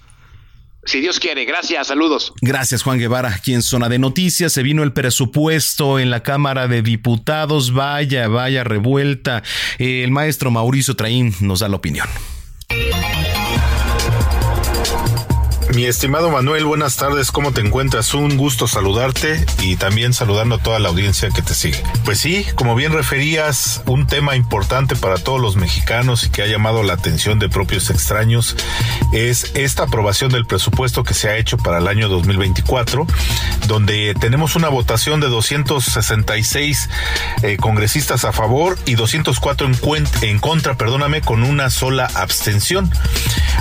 Si Dios quiere, gracias, saludos. Gracias, Juan Guevara. Aquí en Zona de Noticias se vino el presupuesto en la Cámara de Diputados. Vaya, vaya revuelta. El maestro Mauricio Traín nos da la opinión. Mi estimado Manuel, buenas tardes, ¿cómo te encuentras? Un gusto saludarte y también saludando a toda la audiencia que te sigue. Pues sí, como bien referías, un tema importante para todos los mexicanos y que ha llamado la atención de propios extraños es esta aprobación del presupuesto que se ha hecho para el año 2024, donde tenemos una votación de 266 eh, congresistas a favor y 204 en, en contra, perdóname, con una sola abstención.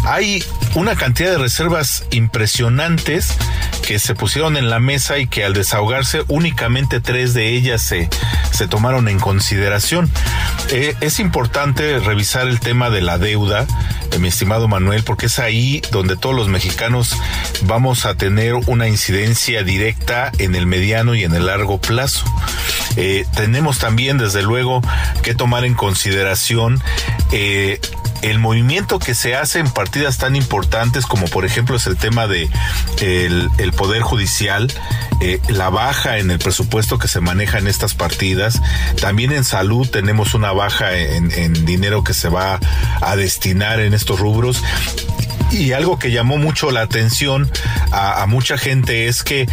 Hay una cantidad de reservas impresionantes que se pusieron en la mesa y que al desahogarse únicamente tres de ellas se, se tomaron en consideración. Eh, es importante revisar el tema de la deuda, eh, mi estimado Manuel, porque es ahí donde todos los mexicanos vamos a tener una incidencia directa en el mediano y en el largo plazo. Eh, tenemos también, desde luego, que tomar en consideración el movimiento que se hace en partidas tan importantes como por ejemplo es el tema de el, poder judicial, eh, la baja en el presupuesto que se maneja en estas partidas, también en salud tenemos una baja en, en dinero que se va a destinar en estos rubros y algo que llamó mucho la atención a, mucha gente es que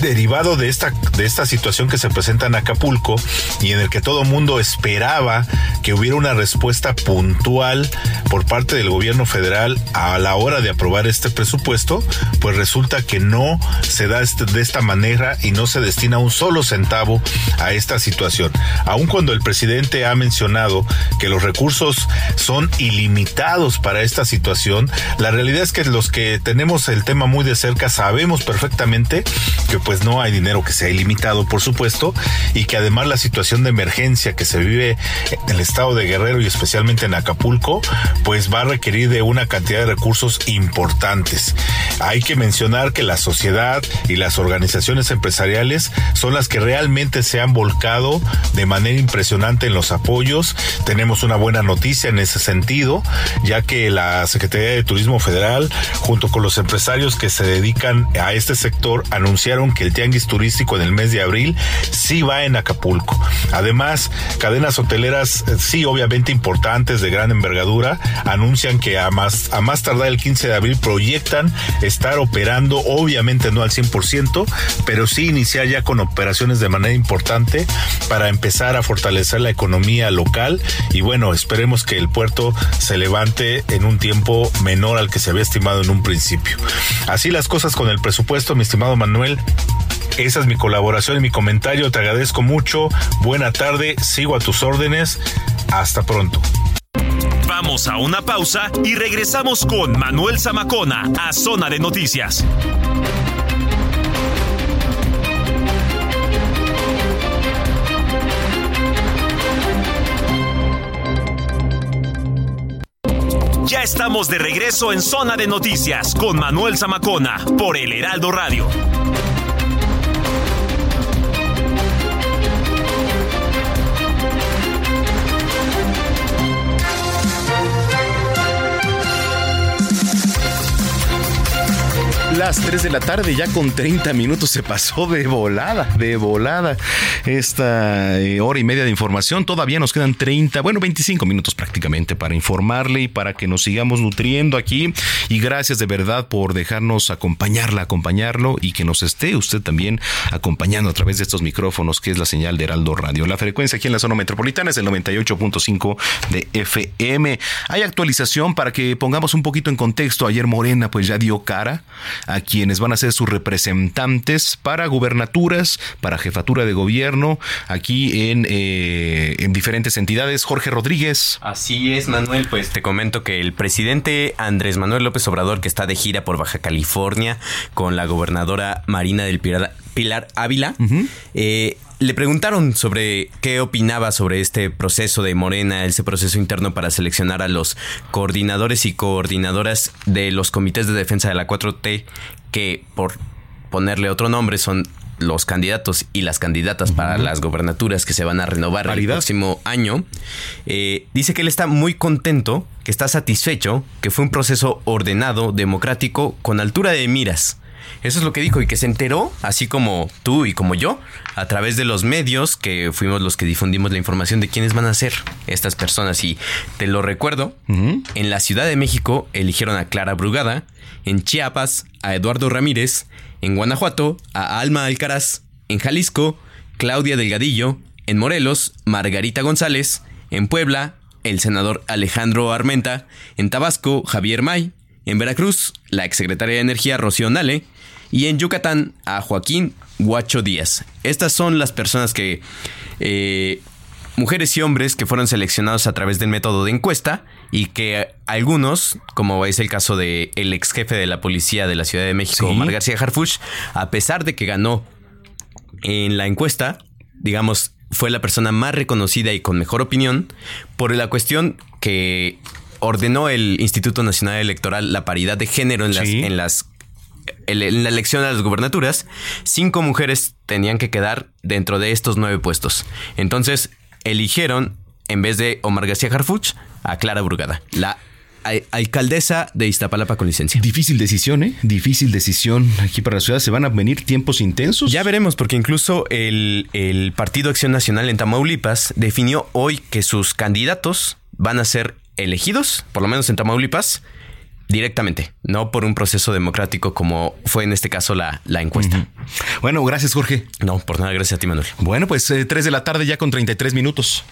derivado de esta, de esta situación que se presenta en Acapulco y en el que todo mundo esperaba que hubiera una respuesta puntual por parte del gobierno federal a la hora de aprobar este presupuesto, pues resulta que no se da este, de esta manera y no se destina un solo centavo a esta situación. Aun cuando el presidente ha mencionado que los recursos son ilimitados para esta situación, la realidad es que los que tenemos el tema muy de cerca sabemos perfectamente que pues no hay dinero que sea ilimitado, por supuesto, y que además la situación de emergencia que se vive en el estado de Guerrero y especialmente en Acapulco, pues va a requerir de una cantidad de recursos importantes. Hay que mencionar que la sociedad y las organizaciones empresariales son las que realmente se han volcado de manera impresionante en los apoyos. Tenemos una buena noticia en ese sentido, ya que la Secretaría de Turismo Federal, junto con los empresarios que se dedican a este sector, anunciaron que el tianguis turístico en el mes de abril sí va en Acapulco. Además, cadenas hoteleras, eh, sí, obviamente importantes, de gran envergadura, anuncian que a más, a más tardar el 15 de abril proyectan estar operando, obviamente no al 100%, pero sí iniciar ya con operaciones de manera importante para empezar a fortalecer la economía local y bueno, esperemos que el puerto se levante en un tiempo menor al que se había estimado en un principio. Así las cosas con el presupuesto, mi estimado Manuel. Esa es mi colaboración y mi comentario. Te agradezco mucho. Buena tarde. Sigo a tus órdenes. Hasta pronto. Vamos a una pausa y regresamos con Manuel Zamacona a Zona de Noticias. Ya estamos de regreso en Zona de Noticias con Manuel Zamacona por El Heraldo Radio. Las 3 de la tarde, ya con 30 minutos se pasó de volada, de volada esta eh, hora y media de información. Todavía nos quedan 30, bueno, 25 minutos prácticamente para informarle y para que nos sigamos nutriendo aquí. Y gracias de verdad por dejarnos acompañarla, acompañarlo y que nos esté usted también acompañando a través de estos micrófonos, que es la señal de Heraldo Radio. La frecuencia aquí en la zona metropolitana es el 98.5 de FM. Hay actualización para que pongamos un poquito en contexto. Ayer Morena pues ya dio cara a quienes van a ser sus representantes para gubernaturas, para jefatura de gobierno, aquí en, eh, en diferentes entidades. Jorge Rodríguez. Así es, Manuel. Pues te comento que el presidente Andrés Manuel López Obrador, que está de gira por Baja California con la gobernadora Marina del Pilar, Ávila, eh, le preguntaron sobre qué opinaba sobre este proceso de Morena, ese proceso interno para seleccionar a los coordinadores y coordinadoras de los comités de defensa de la 4T, que por ponerle otro nombre son los candidatos y las candidatas para las gobernaturas que se van a renovar el próximo año, eh, dice que él está muy contento, que está satisfecho, que fue un proceso ordenado, democrático, con altura de miras. Eso es lo que dijo y que se enteró, así como tú y como yo, a través de los medios que fuimos los que difundimos la información de quiénes van a ser estas personas. Y te lo recuerdo, en la Ciudad de México eligieron a Clara Brugada, en Chiapas a Eduardo Ramírez, en Guanajuato a Alma Alcaraz, en Jalisco Claudia Delgadillo, en Morelos Margarita González, en Puebla el senador Alejandro Armenta, en Tabasco Javier May, en Veracruz la exsecretaria de Energía Rocío Nale, y en Yucatán a Joaquín Guacho Díaz. Estas son las personas que, eh, mujeres y hombres que fueron seleccionados a través del método de encuesta y que algunos, como es el caso de el ex jefe de la policía de la Ciudad de México, Omar García Harfuch, a pesar de que ganó en la encuesta, digamos, fue la persona más reconocida y con mejor opinión por la cuestión que ordenó el Instituto Nacional Electoral la paridad de género en las, en las en la elección de las gubernaturas, cinco mujeres tenían que quedar dentro de estos nueve puestos. Entonces, eligieron, en vez de Omar García Harfuch, a Clara Brugada, la alcaldesa de Iztapalapa con licencia. Difícil decisión, ¿eh? Difícil decisión aquí para la ciudad. ¿Se van a venir tiempos intensos? Ya veremos, porque incluso el, el Partido Acción Nacional en Tamaulipas definió hoy que sus candidatos van a ser elegidos, por lo menos en Tamaulipas, directamente, no por un proceso democrático como fue en este caso la, la encuesta. Bueno, gracias Jorge. No, por nada, gracias a ti Manuel. Bueno, pues eh, 3 de la tarde ya con 33 minutos.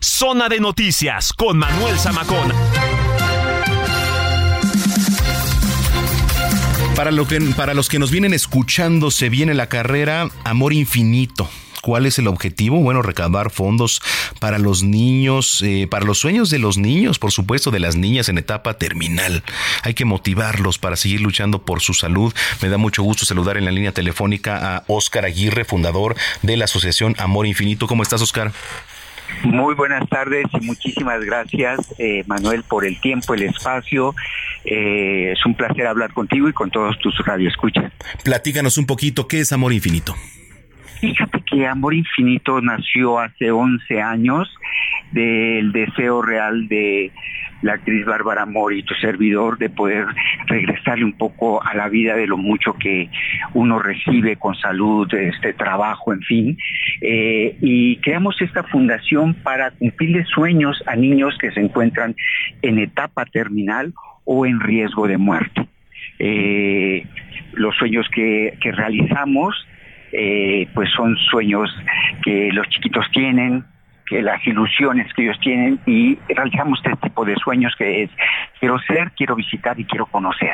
Zona de noticias con Manuel Zamacón. Para, lo que, para los que nos vienen escuchando, se viene la carrera Amor Infinito. ¿Cuál es el objetivo? Bueno, recabar fondos para los niños, eh, para los sueños de los niños, por supuesto, de las niñas en etapa terminal. Hay que motivarlos para seguir luchando por su salud. Me da mucho gusto saludar en la línea telefónica a Óscar Aguirre, fundador de la Asociación Amor Infinito. ¿Cómo estás, Óscar? Muy buenas tardes y muchísimas gracias, eh, Manuel, por el tiempo, el espacio. Eh, es un placer hablar contigo y con todos tus radioescuchas. Platícanos un poquito, ¿qué es Amor Infinito? Que Amor Infinito nació hace 11 años del deseo real de la actriz Bárbara Mori, tu servidor, de poder regresarle un poco a la vida de lo mucho que uno recibe con salud, este trabajo, en fin. Eh, y creamos esta fundación para cumplirle sueños a niños que se encuentran en etapa terminal o en riesgo de muerte. Eh, los sueños que realizamos eh, pues son sueños que los chiquitos tienen, que las ilusiones que ellos tienen y realizamos este tipo de sueños que es quiero ser, quiero visitar y quiero conocer.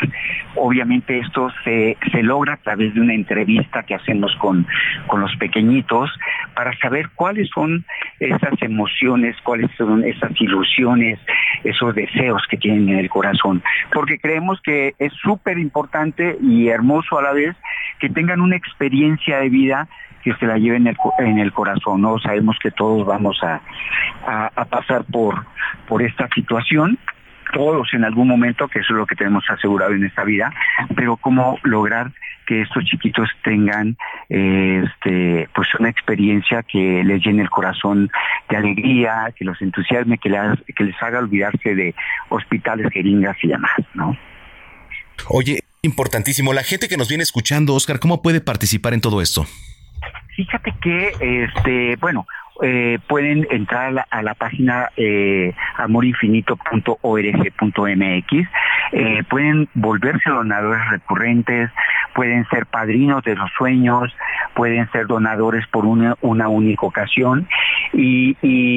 Obviamente esto se, se logra a través de una entrevista que hacemos con, con los pequeñitos para saber cuáles son esas emociones, cuáles son esas ilusiones, esos deseos que tienen en el corazón. Porque creemos que es súper importante y hermoso a la vez que tengan una experiencia de vida que se la lleven en el, corazón, ¿no? Sabemos que todos vamos a, pasar por, por esta situación, todos en algún momento, que eso es lo que tenemos asegurado en esta vida, pero cómo lograr que estos chiquitos tengan este pues una experiencia que les llene el corazón de alegría, que los entusiasme, que les, que les haga olvidarse de hospitales, jeringas y demás, ¿no? Oye, Importantísimo. La gente que nos viene escuchando, Oscar, ¿cómo puede participar en todo esto? Fíjate que, este, bueno, eh, pueden entrar a la, a la página eh, amorinfinito.org.mx, eh, pueden volverse donadores recurrentes, pueden ser padrinos de los sueños, pueden ser donadores por una, una única ocasión y,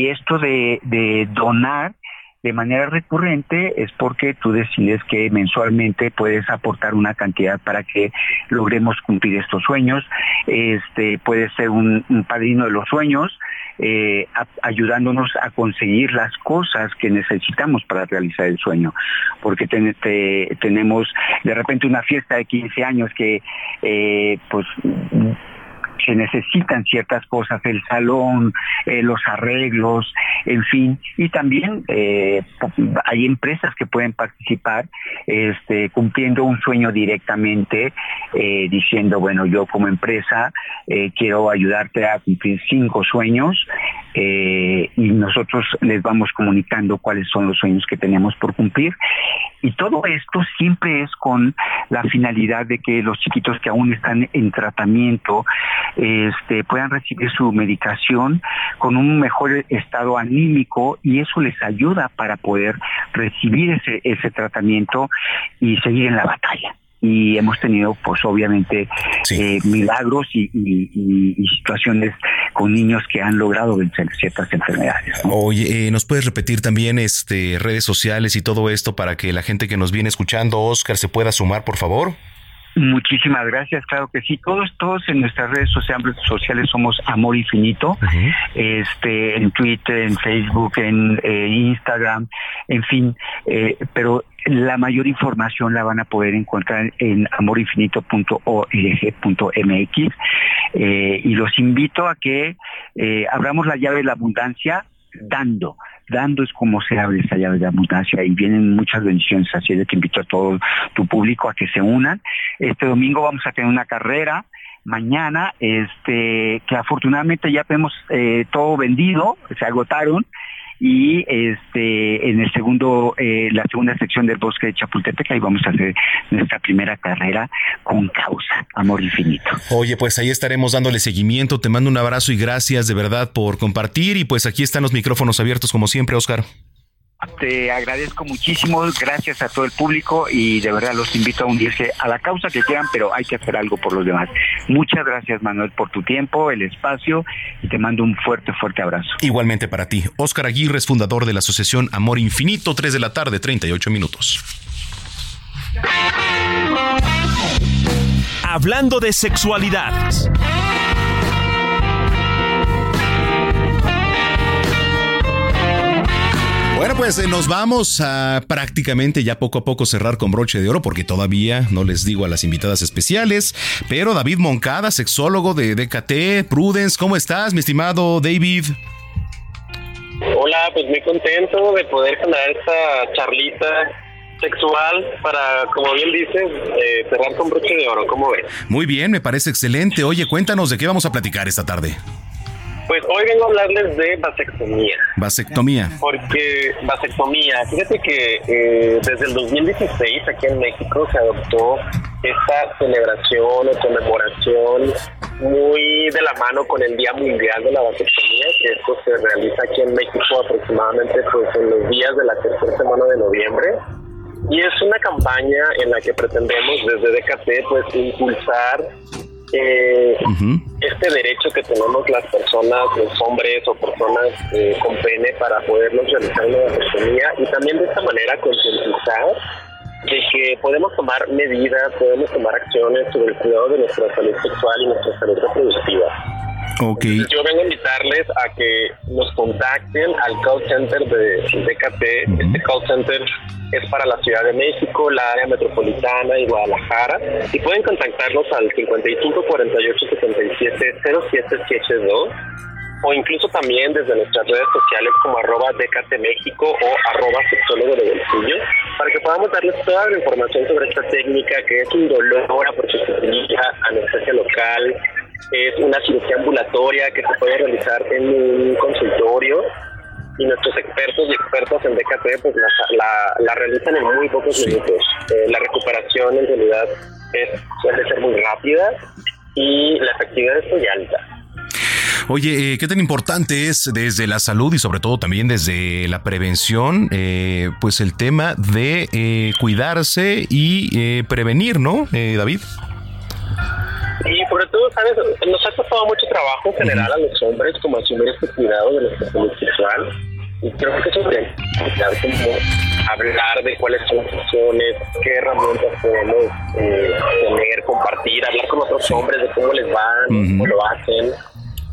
esto de donar de manera recurrente es porque tú decides que mensualmente puedes aportar una cantidad para que logremos cumplir estos sueños. Este puede ser un, padrino de los sueños, eh, ayudándonos a conseguir las cosas que necesitamos para realizar el sueño. Porque te, tenemos de repente una fiesta de 15 años que eh, pues se necesitan ciertas cosas, el salón, eh, los arreglos, en fin, y también eh, hay empresas que pueden participar este, cumpliendo un sueño directamente, eh, diciendo, bueno, yo como empresa eh, quiero ayudarte a cumplir cinco sueños y nosotros les vamos comunicando cuáles son los sueños que tenemos por cumplir. Y todo esto siempre es con la finalidad de que los chiquitos que aún están en tratamiento este, puedan recibir su medicación con un mejor estado anímico y eso les ayuda para poder recibir ese, ese tratamiento y seguir en la batalla y hemos tenido pues obviamente eh, milagros y, y, y, situaciones con niños que han logrado vencer ciertas enfermedades. ¿no? Oye, eh, ¿nos puedes repetir también este redes sociales y todo esto para que la gente que nos viene escuchando, Oscar, se pueda sumar, por favor? Muchísimas gracias, claro que sí. Todos, todos en nuestras redes sociales, sociales somos Amor Infinito, uh -huh. este, en Twitter, en Facebook, en eh, Instagram, en fin, eh, pero la mayor información la van a poder encontrar en amorinfinito.org.mx eh, y los invito a que eh, abramos la llave de la abundancia dando dando es como se abre esa llave de abundancia y vienen muchas bendiciones, así de que invito a todo tu público a que se unan. Este domingo vamos a tener una carrera, mañana, este, que afortunadamente ya tenemos eh, todo vendido, se agotaron, y este en el segundo eh, la segunda sección del bosque de Chapultepec ahí vamos a hacer nuestra primera carrera con causa amor infinito. Oye pues ahí estaremos dándole seguimiento. Te mando un abrazo y gracias de verdad por compartir. Y pues aquí están los micrófonos abiertos como siempre Oscar te agradezco muchísimo, gracias a todo el público y de verdad los invito a unirse a la causa que quieran, pero hay que hacer algo por los demás. Muchas gracias Manuel por tu tiempo, el espacio y te mando un fuerte, fuerte abrazo. Igualmente para ti. Oscar Aguirre es fundador de la Asociación Amor Infinito, 3 de la tarde, 38 minutos. Hablando de sexualidad. Bueno, pues eh, nos vamos a prácticamente ya poco a poco cerrar con broche de oro porque todavía no les digo a las invitadas especiales, pero David Moncada, sexólogo de DKT, Prudence, ¿cómo estás, mi estimado David? Hola, pues muy contento de poder generar esta charlita sexual para, como bien dices, eh, cerrar con broche de oro, ¿cómo ves? Muy bien, me parece excelente. Oye, cuéntanos de qué vamos a platicar esta tarde. Pues hoy vengo a hablarles de vasectomía. Vasectomía. Porque vasectomía, fíjate que eh, desde el 2016 aquí en México se adoptó esta celebración o conmemoración muy de la mano con el Día Mundial de la Vasectomía, que esto se realiza aquí en México aproximadamente pues en los días de la tercera semana de noviembre. Y es una campaña en la que pretendemos desde DKT pues impulsar eh, uh -huh. este derecho que tenemos las personas, los hombres o personas eh, con pene para podernos realizar una vasectomía y también de esta manera concientizar de que podemos tomar medidas, podemos tomar acciones sobre el cuidado de nuestra salud sexual y nuestra salud reproductiva. Okay. Yo vengo a invitarles a que nos contacten al call center de DKT. Uh -huh. Este call center es para la Ciudad de México, la área metropolitana y Guadalajara. Y pueden contactarnos al 55 48 77 0772 o incluso también desde nuestras redes sociales como arroba DKT México o arroba sexólogo de bolsillo para que podamos darles toda la información sobre esta técnica que es un dolor utiliza anestesia local, es una cirugía ambulatoria que se puede realizar en un consultorio y nuestros expertos y expertos en DKT pues la, la, realizan en muy pocos minutos. Eh, la recuperación en realidad es, suele ser muy rápida y la efectividad es muy alta. Oye, eh, ¿qué tan importante es desde la salud y sobre todo también desde la prevención, eh, pues el tema de eh, cuidarse y prevenir, ¿no, David? Y sobre Nos ha costado mucho trabajo en general a los hombres como asumir este cuidado de nuestra salud sexual. Y creo que eso es como hablar de cuáles son las opciones, qué herramientas podemos tener, compartir, hablar con otros hombres de cómo les van, cómo lo hacen.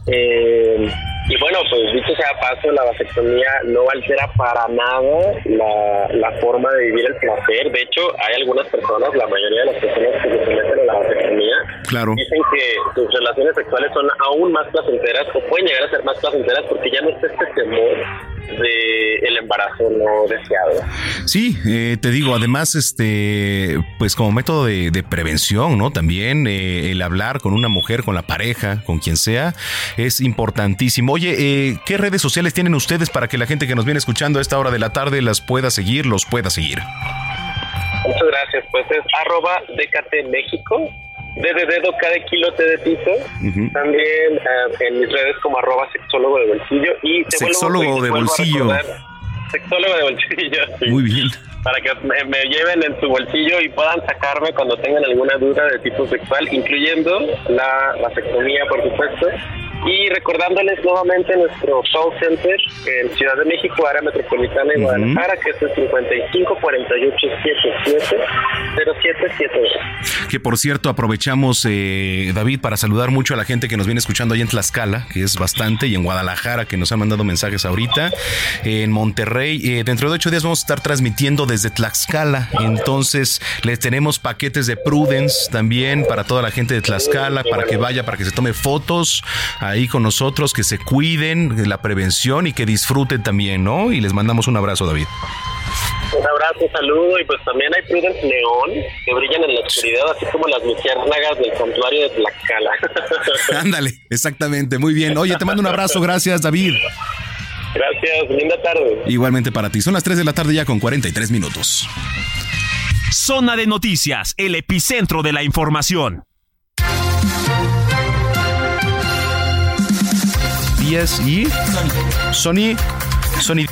Eh, y bueno, pues dicho sea paso, la vasectomía no altera para nada la, la, forma de vivir el placer. De hecho, hay algunas personas, la mayoría de las personas que se someten a la vasectomía, dicen que sus relaciones sexuales son aún más placenteras o pueden llegar a ser más placenteras porque ya no está este temor de el embarazo no deseado. Sí, eh, te digo, además, este, pues como método de, prevención, ¿no? También eh, el hablar con una mujer, con la pareja, con quien sea, es importantísimo. Oye, eh, ¿qué redes sociales tienen ustedes para que la gente que nos viene escuchando a esta hora de la tarde las pueda seguir, los pueda seguir? Muchas gracias, pues es arroba DKT México de dedo, cada kilo te de. También eh, en mis redes como arroba sexólogo de bolsillo. y Sexólogo de bolsillo. Sexólogo de bolsillo. Muy bien. Para que me, me, lleven en su bolsillo y puedan sacarme cuando tengan alguna duda de tipo sexual, incluyendo la vasectomía, por supuesto. Y recordándoles nuevamente nuestro call center en Ciudad de México, área metropolitana de Guadalajara, que es el 55 48 77 Que por cierto, aprovechamos, eh, David, para saludar mucho a la gente que nos viene escuchando ahí en Tlaxcala, que es bastante, y en Guadalajara, que nos han mandado mensajes ahorita. en Monterrey, eh, dentro de ocho días vamos a estar transmitiendo desde Tlaxcala. Entonces, les tenemos paquetes de Prudence también para toda la gente de Tlaxcala, para que vaya, para que se tome fotos ahí con nosotros, que se cuiden, la prevención y que disfruten también, ¿no? Y les mandamos un abrazo, David. Un abrazo, un saludo y pues también hay Prudence Neón que brillan en la oscuridad, así como las luciérnagas del santuario de Tlaxcala. [laughs] Ándale, exactamente, muy bien. Oye, te mando un abrazo, gracias, David. Gracias, linda tarde. Igualmente para ti. Son las 3 de la tarde ya con 43 minutos. Zona de noticias, el epicentro de la información. y Sony. Sony.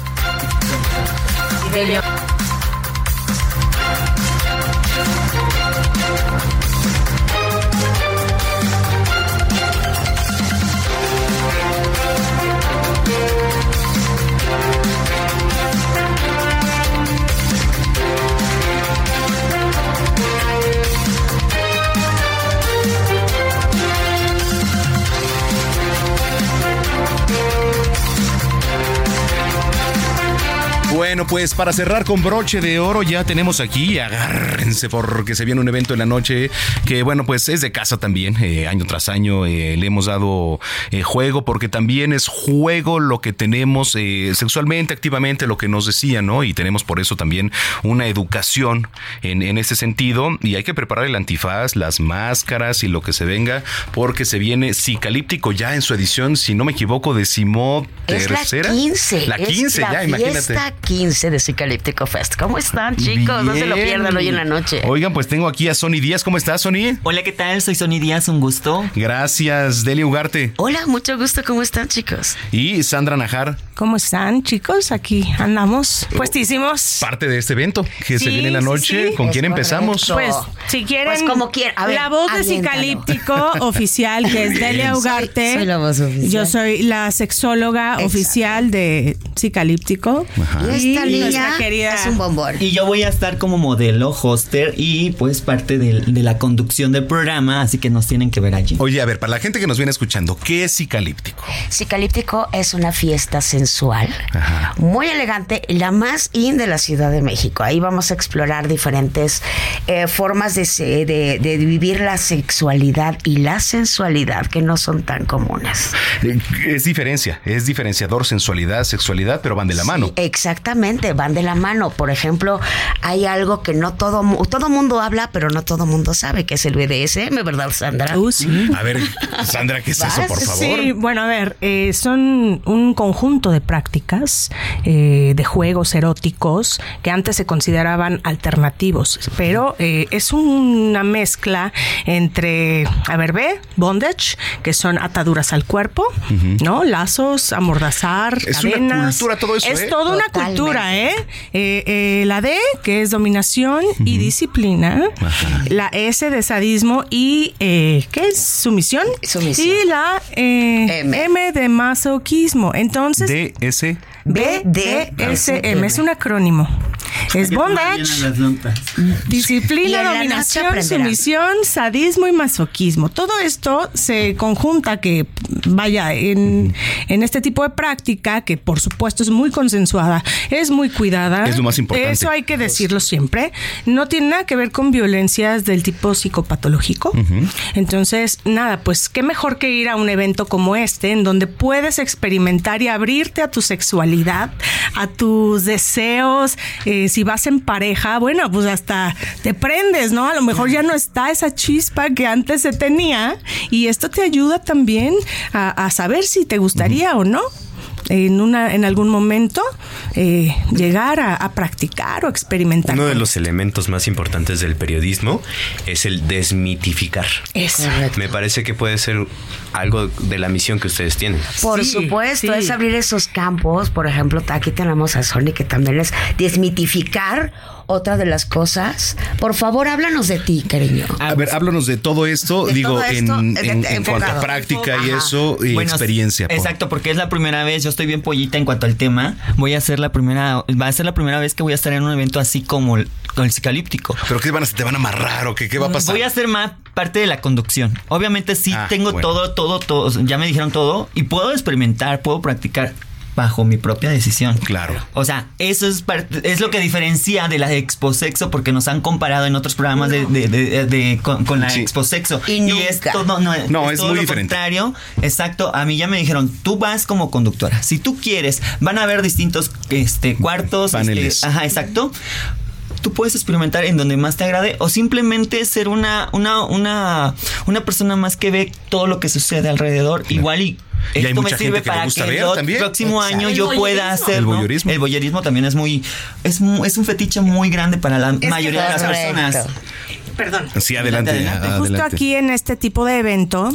Bueno, pues para cerrar con broche de oro ya tenemos aquí, agárrense porque se viene un evento en la noche que bueno, pues es de casa también, eh, año tras año eh, le hemos dado eh, juego porque también es juego lo que tenemos sexualmente, activamente, lo que nos decía, ¿no? Y tenemos por eso también una educación en, en ese sentido y hay que preparar el antifaz, las máscaras y lo que se venga porque se viene Cicalíptico ya en su edición, si no me equivoco, decimó tercera. la 15. La 15 ya, imagínate. 15 de Cicalíptico Fest. ¿Cómo están, chicos? No se lo pierdan hoy en la noche. Oigan, pues tengo aquí a Sony Díaz. ¿Cómo estás, Sony? Hola, ¿qué tal? Soy Sony Díaz, un gusto. Gracias, Delia Ugarte. Hola, mucho gusto. ¿Cómo están, chicos? Y Sandra Najar. ¿Cómo están, chicos? Aquí andamos puestísimos. Parte de este evento que se viene en la noche. ¿Con quién empezamos? Pues, si quieren. Pues como quieran. la voz de Cicalíptico [laughs] oficial, que es Delia Ugarte. Soy, la voz oficial. Yo soy la sexóloga oficial de Cicalíptico. Ajá. Y esta niña querida. Es un bombón. Y yo voy a estar como modelo, hoster y pues parte de, la conducción del programa, así que nos tienen que ver allí. Oye, a ver, para la gente que nos viene escuchando, ¿qué es Cicalíptico? Cicalíptico es una fiesta sensual, muy elegante, la más in de la Ciudad de México. Ahí vamos a explorar diferentes eh, formas de, de, vivir la sexualidad y la sensualidad que no son tan comunes. Es diferencia, es diferenciador sensualidad, sexualidad, pero van de la mano. Exactamente, van de la mano. Por ejemplo, hay algo que no todo todo mundo habla, pero no todo mundo sabe que es el BDSM, ¿verdad, Sandra? Uh, sí. A ver, Sandra, ¿qué es eso, por favor? Sí, bueno, a ver, eh, son un conjunto de prácticas, eh, de juegos eróticos que antes se consideraban alternativos, pero eh, es una mezcla entre, a ver, ve, bondage, que son ataduras al cuerpo, ¿no? Lazos, amordazar, Es cadenas. una cultura todo eso, Es ¿eh? toda una Totalmente. Cultura, ¿eh? Eh, eh, La D, que es dominación y disciplina. La S de sadismo y, eh, ¿qué es? Sumisión. Sumisión. Y la eh, M. M. de masoquismo. Entonces, DS. BDSM es un acrónimo. Es bondage, disciplina, dominación, sumisión, sadismo y masoquismo. Todo esto se conjunta que, vaya, en, en este tipo de práctica, que por supuesto es muy consensuada, es muy cuidada. Es lo más importante. Eso hay que decirlo siempre. No tiene nada que ver con violencias del tipo psicopatológico. Entonces, nada, pues qué mejor que ir a un evento como este, en donde puedes experimentar y abrirte a tu sexualidad, a tus deseos. Eh, si vas en pareja, bueno, pues hasta te prendes, ¿no? A lo mejor ya no está esa chispa que antes se tenía y esto te ayuda también a, a saber si te gustaría o no en una en algún momento eh, llegar a, a practicar o experimentar. Uno de los elementos más importantes del periodismo es el desmitificar. Eso. Me parece que puede ser algo de la misión que ustedes tienen. Por Sí, supuesto, sí. es abrir esos campos. Por ejemplo, aquí tenemos a Sony que también es desmitificar otra de las cosas. Por favor, háblanos de ti, cariño. A ver, háblanos de todo esto, De digo, todo esto, en, de- en- de- en cuanto a práctica y eso, y Bueno, experiencia. por- Exacto, porque es la primera vez, yo estoy bien pollita en cuanto al tema. Voy a ser la primera, va a ser la primera vez que voy a estar en un evento así como el, el psicalíptico. ¿Pero qué van a, te van a amarrar o qué, qué va a pasar? Voy a hacer más parte de la conducción. Obviamente sí Ah, tengo bueno. todo, todo, todo, ya me dijeron todo y puedo experimentar, puedo practicar bajo mi propia decisión. Claro. O sea, eso es parte, es lo que diferencia de la exposexo porque nos han comparado en otros programas de, de- de- de- con, con la Sí. exposexo. Y Y, es todo, no, No, es todo muy lo diferente. contrario. Exacto. A mí ya me dijeron, tú vas como conductora. Si tú quieres, van a haber distintos este, cuartos. este, Paneles. ajá, exacto tú puedes experimentar en donde más te agrade o simplemente ser una, una, una, una persona más que ve todo lo que sucede alrededor. Igual y Y hay esto me mucha sirve gente que le para gusta que ver el próximo Exacto. año El yo pueda hacer. El voyerismo. El voyerismo también es muy. Es, mu- es un fetiche muy grande para la mayoría de las correcto. personas. Perdón. Sí, adelante. Adelante. Justo adelante. aquí en este tipo de evento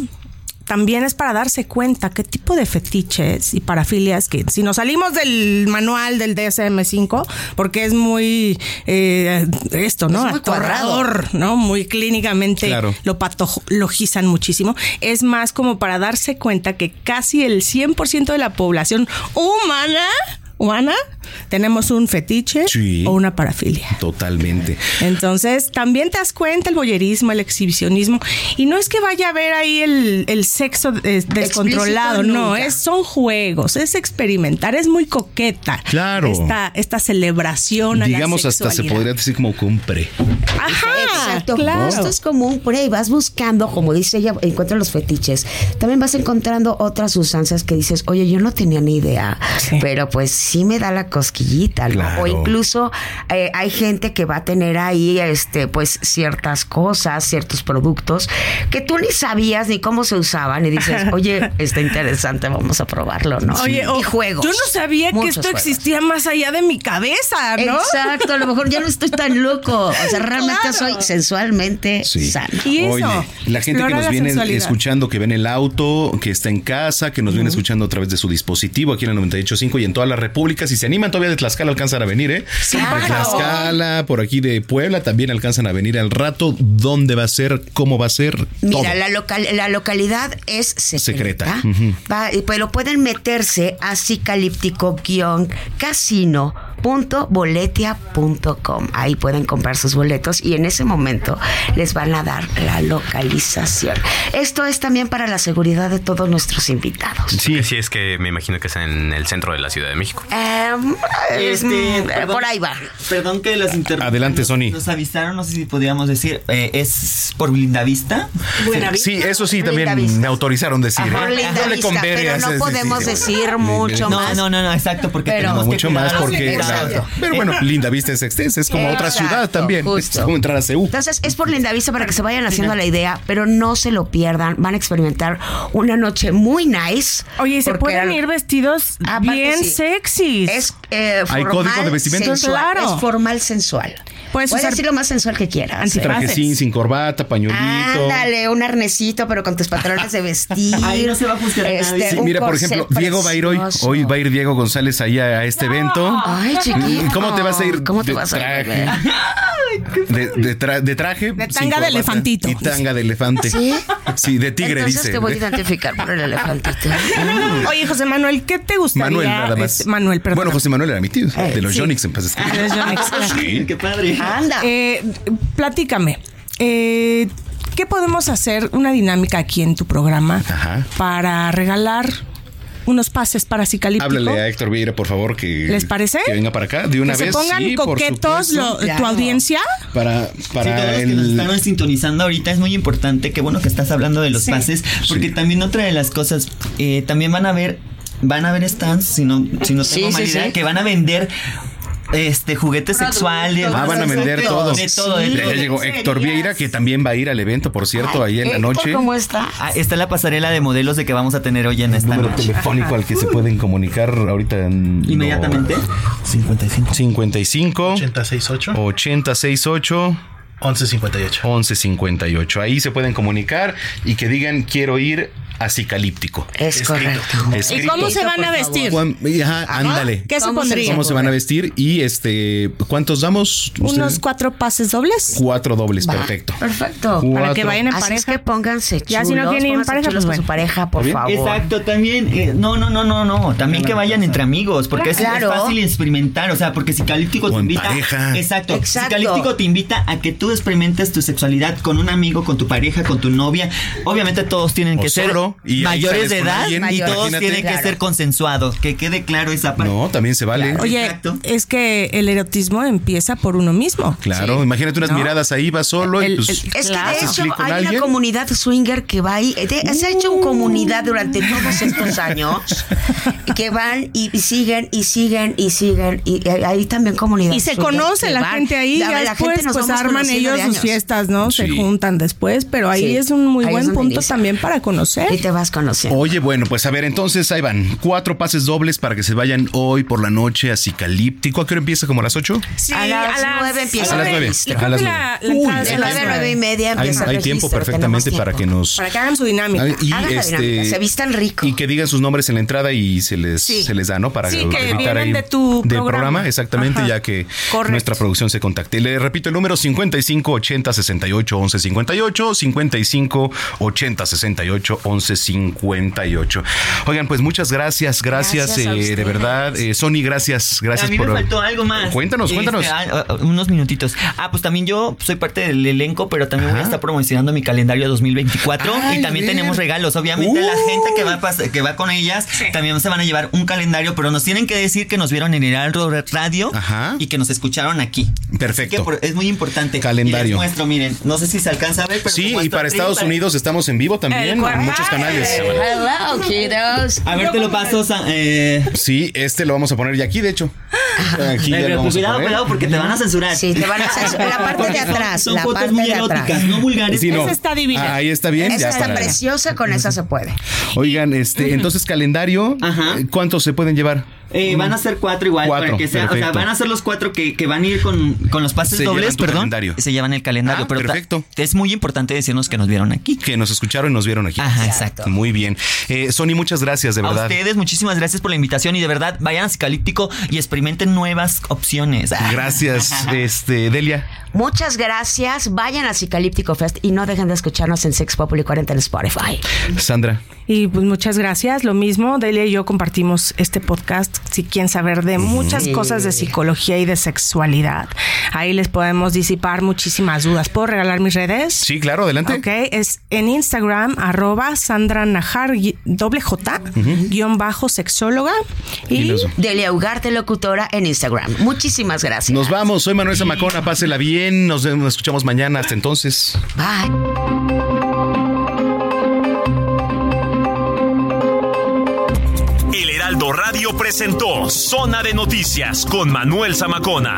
también es para darse cuenta qué tipo de fetiches y parafilias que si nos salimos del manual del DSM5 porque es muy eh, esto no Es muy aterrador no muy clínicamente Claro. lo patologizan muchísimo. Es más como para darse cuenta que casi el 100% de la población humana humana tenemos un fetiche Sí. o una parafilia Totalmente. entonces, también te das cuenta el boyerismo, el exhibicionismo. Y no es que vaya a haber ahí el, el sexo eh, descontrolado, no, es, son juegos, es experimentar, es muy coqueta. Claro. Esta, esta celebración. a la Digamos hasta se podría decir como que un pre. Ajá, Exacto. claro. Esto es como un pre, vas buscando, como dice ella, encuentra los fetiches. También vas encontrando otras sustancias que dices, oye, yo no tenía ni idea, Sí. pero pues sí me da la cosquillita, ¿no? Claro. O incluso eh, hay gente que va a tener ahí, este, pues ciertas cosas, ciertos productos que tú ni sabías ni cómo se usaban y dices, [laughs] oye, está interesante, vamos a probarlo, ¿no? Oye, o- y juegos. Yo no sabía que esto juegos. existía más allá de mi cabeza, ¿no? Exacto, a lo mejor ya no estoy tan loco. O sea, [laughs] realmente Claro. soy sensualmente Sí. sana. Y eso, Oye, la gente que nos la viene sensualidad. escuchando, que ve en el auto, que está en casa, que nos viene escuchando a través de su dispositivo aquí en el 98.5 y en toda la República. Si se animan todavía de Tlaxcala alcanzan a venir, ¿eh? Claro. De Tlaxcala, por aquí de Puebla también alcanzan a venir al rato. ¿Dónde va a ser? ¿Cómo va a ser? Todo. Mira, la, local, la localidad es secreta. Secreta. Va, y- pero pueden meterse a www.boletia.com. Ahí pueden comprar sus boletos y en ese momento les van a dar la localización. Esto es también para la seguridad de todos nuestros invitados. Sí, sí, es que me imagino que es en el centro de la Ciudad de México. Em, Este, mm, perdón. por ahí va. Perdón que las interrumpa. Adelante, Sony. Nos avisaron, no sé si podríamos decir, eh, es por Lindavista. Sí, eso sí, también me autorizaron decir. ¿eh? Por No le pero no podemos decir mucho no, más. No, no, no, exacto, porque Pero- tenemos que mucho más porque. Pero bueno, Linda Vista es extensa, es como otra ciudad también. justo. Es como entrar a Seúl. Entonces es por Lindavista para que se vayan haciendo la idea, pero no se lo pierdan. Van a experimentar una noche muy nice. Oye, y se pueden ir vestidos Aparte, bien sí. sexys. Es eh, ¿Hay formal, código de vestimenta? sensual. Claro. Es formal sensual. Puedes Puedes usar decir lo más sensual que quieras. ¿eh? Trajecín, sin corbata, pañuelito. Ándale, un arnesito, pero con tus pantalones de vestir. Ahí no se va a juzgar a Este. Sí, mira, por ejemplo, Diego va a ir hoy. precioso. Hoy va a ir Diego González ahí a este evento. Ay, chiquito. ¿Cómo te vas a ir? ¿Cómo te vas a ir? De, de tra- de traje. De tanga de elefantito. Y tanga de elefante. ¿Sí? Sí, de tigre, Entonces dice. te voy a identificar por el elefantito. Mm. Oye, José Manuel, ¿qué te gustaría? Manuel, nada más. este, Manuel, perdón. Bueno, José Manuel era mi tío. de los sí. Yonix en paz descanse. Eres Yonix, claro. Sí. Qué padre. Anda. Eh, platícame. Eh, ¿Qué podemos hacer? Una dinámica aquí en tu programa Ajá. para regalar unos pases para Cicalíptico. Háblale a Héctor Vieira, por favor, que. ¿Les parece? Que venga para acá de una que vez. se pongan sí, coquetos lo- tu Claro. audiencia. Para, Sí, para todos los que nos el. están sintonizando ahorita es muy importante. Qué bueno que estás hablando de los pases, porque también otra de las cosas, eh, también van a ver, van a ver stands, si no, si no tengo Sí, mala sí, idea, sí. que van a vender este juguetes sexuales. Ah, van a vender todo. De todo, de Ya todo. llegó Héctor Vieira, que también va a ir al evento, por cierto, ahí en la Héctor, noche. ¿Cómo está? Ah, está la pasarela de modelos de que vamos a tener hoy en esta Número noche. telefónico al que se pueden comunicar ahorita. en- Inmediatamente. 55 55 868 8068 1158. 1158. Ahí se pueden comunicar y que digan quiero ir a Cicalíptico. Es correcto. ¿Y Escrito. cómo se van a vestir? Juan- Ajá, ándale. ¿Qué se ¿Cómo se pondría? ¿Cómo se van a vestir? Y este, ¿cuántos damos? Unos cuatro pases dobles. cuatro dobles, Va, perfecto. Perfecto. Cuatro. Para que vayan en Así pareja. es que pónganse Ya si no quieren ir en pareja, pues con su bueno. pareja, por favor. Exacto, también, eh, no, no, no, no, no, también que vayan entre amigos, porque es- Claro. es, fácil experimentar, o sea, porque Psicalíptico O te invita, pareja. exacto, Exacto. Psicalíptico te invita a que tú experimentes tu sexualidad con un amigo, con tu pareja, con tu novia, obviamente todos tienen O que ser solo, y mayores de edad alguien, y todos imagínate. tienen que Claro. ser consensuados, que quede claro esa parte. No, también se vale. Oye, Exacto. es que el erotismo empieza por uno mismo. Claro, imagínate unas ¿No? miradas ahí, va solo y pues. el- Es que de hecho hay alguien. una comunidad swinger que va ahí, de- se ha hecho una comunidad durante todos estos [laughs] años que van y, y siguen y siguen y siguen y hay hay también comunidad. Y se conoce la van. gente ahí, La- ya la después gente nos pues arman ellos sus fiestas, ¿no? Se juntan después, pero ahí Sí. es un muy Ahí buen punto también para conocer. Te vas conociendo. Oye, bueno, pues a ver, entonces ahí van. Cuatro pases dobles para que se vayan hoy por la noche a Cicalíptico. ¿A qué hora empieza? ¿Como a las ocho? Sí, a las nueve empieza A las nueve. creo A las nueve. la, la a las nueve a nueve y media Hay, empieza el hay tiempo perfectamente tenemos para que tiempo. nos. Para que hagan su dinámica. Y, Hagan la este, dinámica, se vistan rico. y que digan sus nombres en la entrada y se les, Sí. se les da, ¿no? Para Sí, que evitar ahí de tu del programa. exactamente, Ajá. ya que Correcto. nuestra producción se contacte. Le repito el número 55 80 68 11 58, 55 80 68 11 58. Oigan, pues muchas gracias, gracias, eh, de verdad. Eh, Sony, gracias, gracias a mí por. me faltó algo más. Cuéntanos, Este, cuéntanos. ah, ah, unos minutitos. Ah, pues también yo soy parte del elenco, pero también voy a estar promocionando mi calendario 2024 Ay, y también tenemos regalos. Obviamente Uh. la gente que va a que va con ellas también se van a llevar un calendario, pero nos tienen que decir que nos vieron en el Heraldo Radio Ajá. y que nos escucharon aquí. Perfecto. Así que por- es muy importante. Calendario. Y les muestro, miren, no sé si se alcanza a ver, pero Sí, y para Estados Unidos estamos en vivo también, en muchos canales. Hello, kiddos. A ver, te lo paso. Eh, Sí, este lo vamos a poner ya aquí, de hecho. Aquí ya pero lo vamos a cuidado, poner. cuidado, porque te van a censurar. Sí, te van a censurar. La parte de atrás, Son la fotos parte muy de atrás. eróticas, no vulgares. Sí, no. Esa está divina. Ahí está bien. Esa ya está para- preciosa, con esa se puede. Oigan, este, entonces calendario, Ajá. eh, ¿cuántos se pueden llevar? Eh, van a ser cuatro igual, Cuatro, para que sea, o sea, van a ser los cuatro que, que van a ir con, con los pases Se dobles, perdón. calendario. Se llevan el calendario, Ah, pero perfecto. es muy importante decirnos que nos vieron aquí. Que nos escucharon y nos vieron aquí. Ajá, exacto. Muy bien. Eh, Sony, muchas gracias, de A verdad. ustedes, muchísimas gracias por la invitación y de verdad, vayan a Cicalíptico y experimenten nuevas opciones. Gracias, [laughs] este, Delia. Muchas gracias. Vayan a Psicalíptico Fest y no dejen de escucharnos en Sex Populi 40 en Spotify. Sandra. Y pues muchas gracias. Lo mismo, Delia y yo compartimos este podcast. Si quieren saber de muchas Sí. cosas de psicología y de sexualidad, ahí les podemos disipar muchísimas dudas. ¿Puedo regalar mis redes? Sí, claro, adelante. Ok, es en Instagram, arroba Sandra Najar, doble J, guion bajo sexóloga. Y Delia Ugarte, locutora en Instagram. Muchísimas gracias. Nos vamos, soy Manuel Zamacona, pásela bien, nos, nos escuchamos mañana, hasta entonces. Bye. El Heraldo Radio presentó Zona de Noticias con Manuel Zamacona.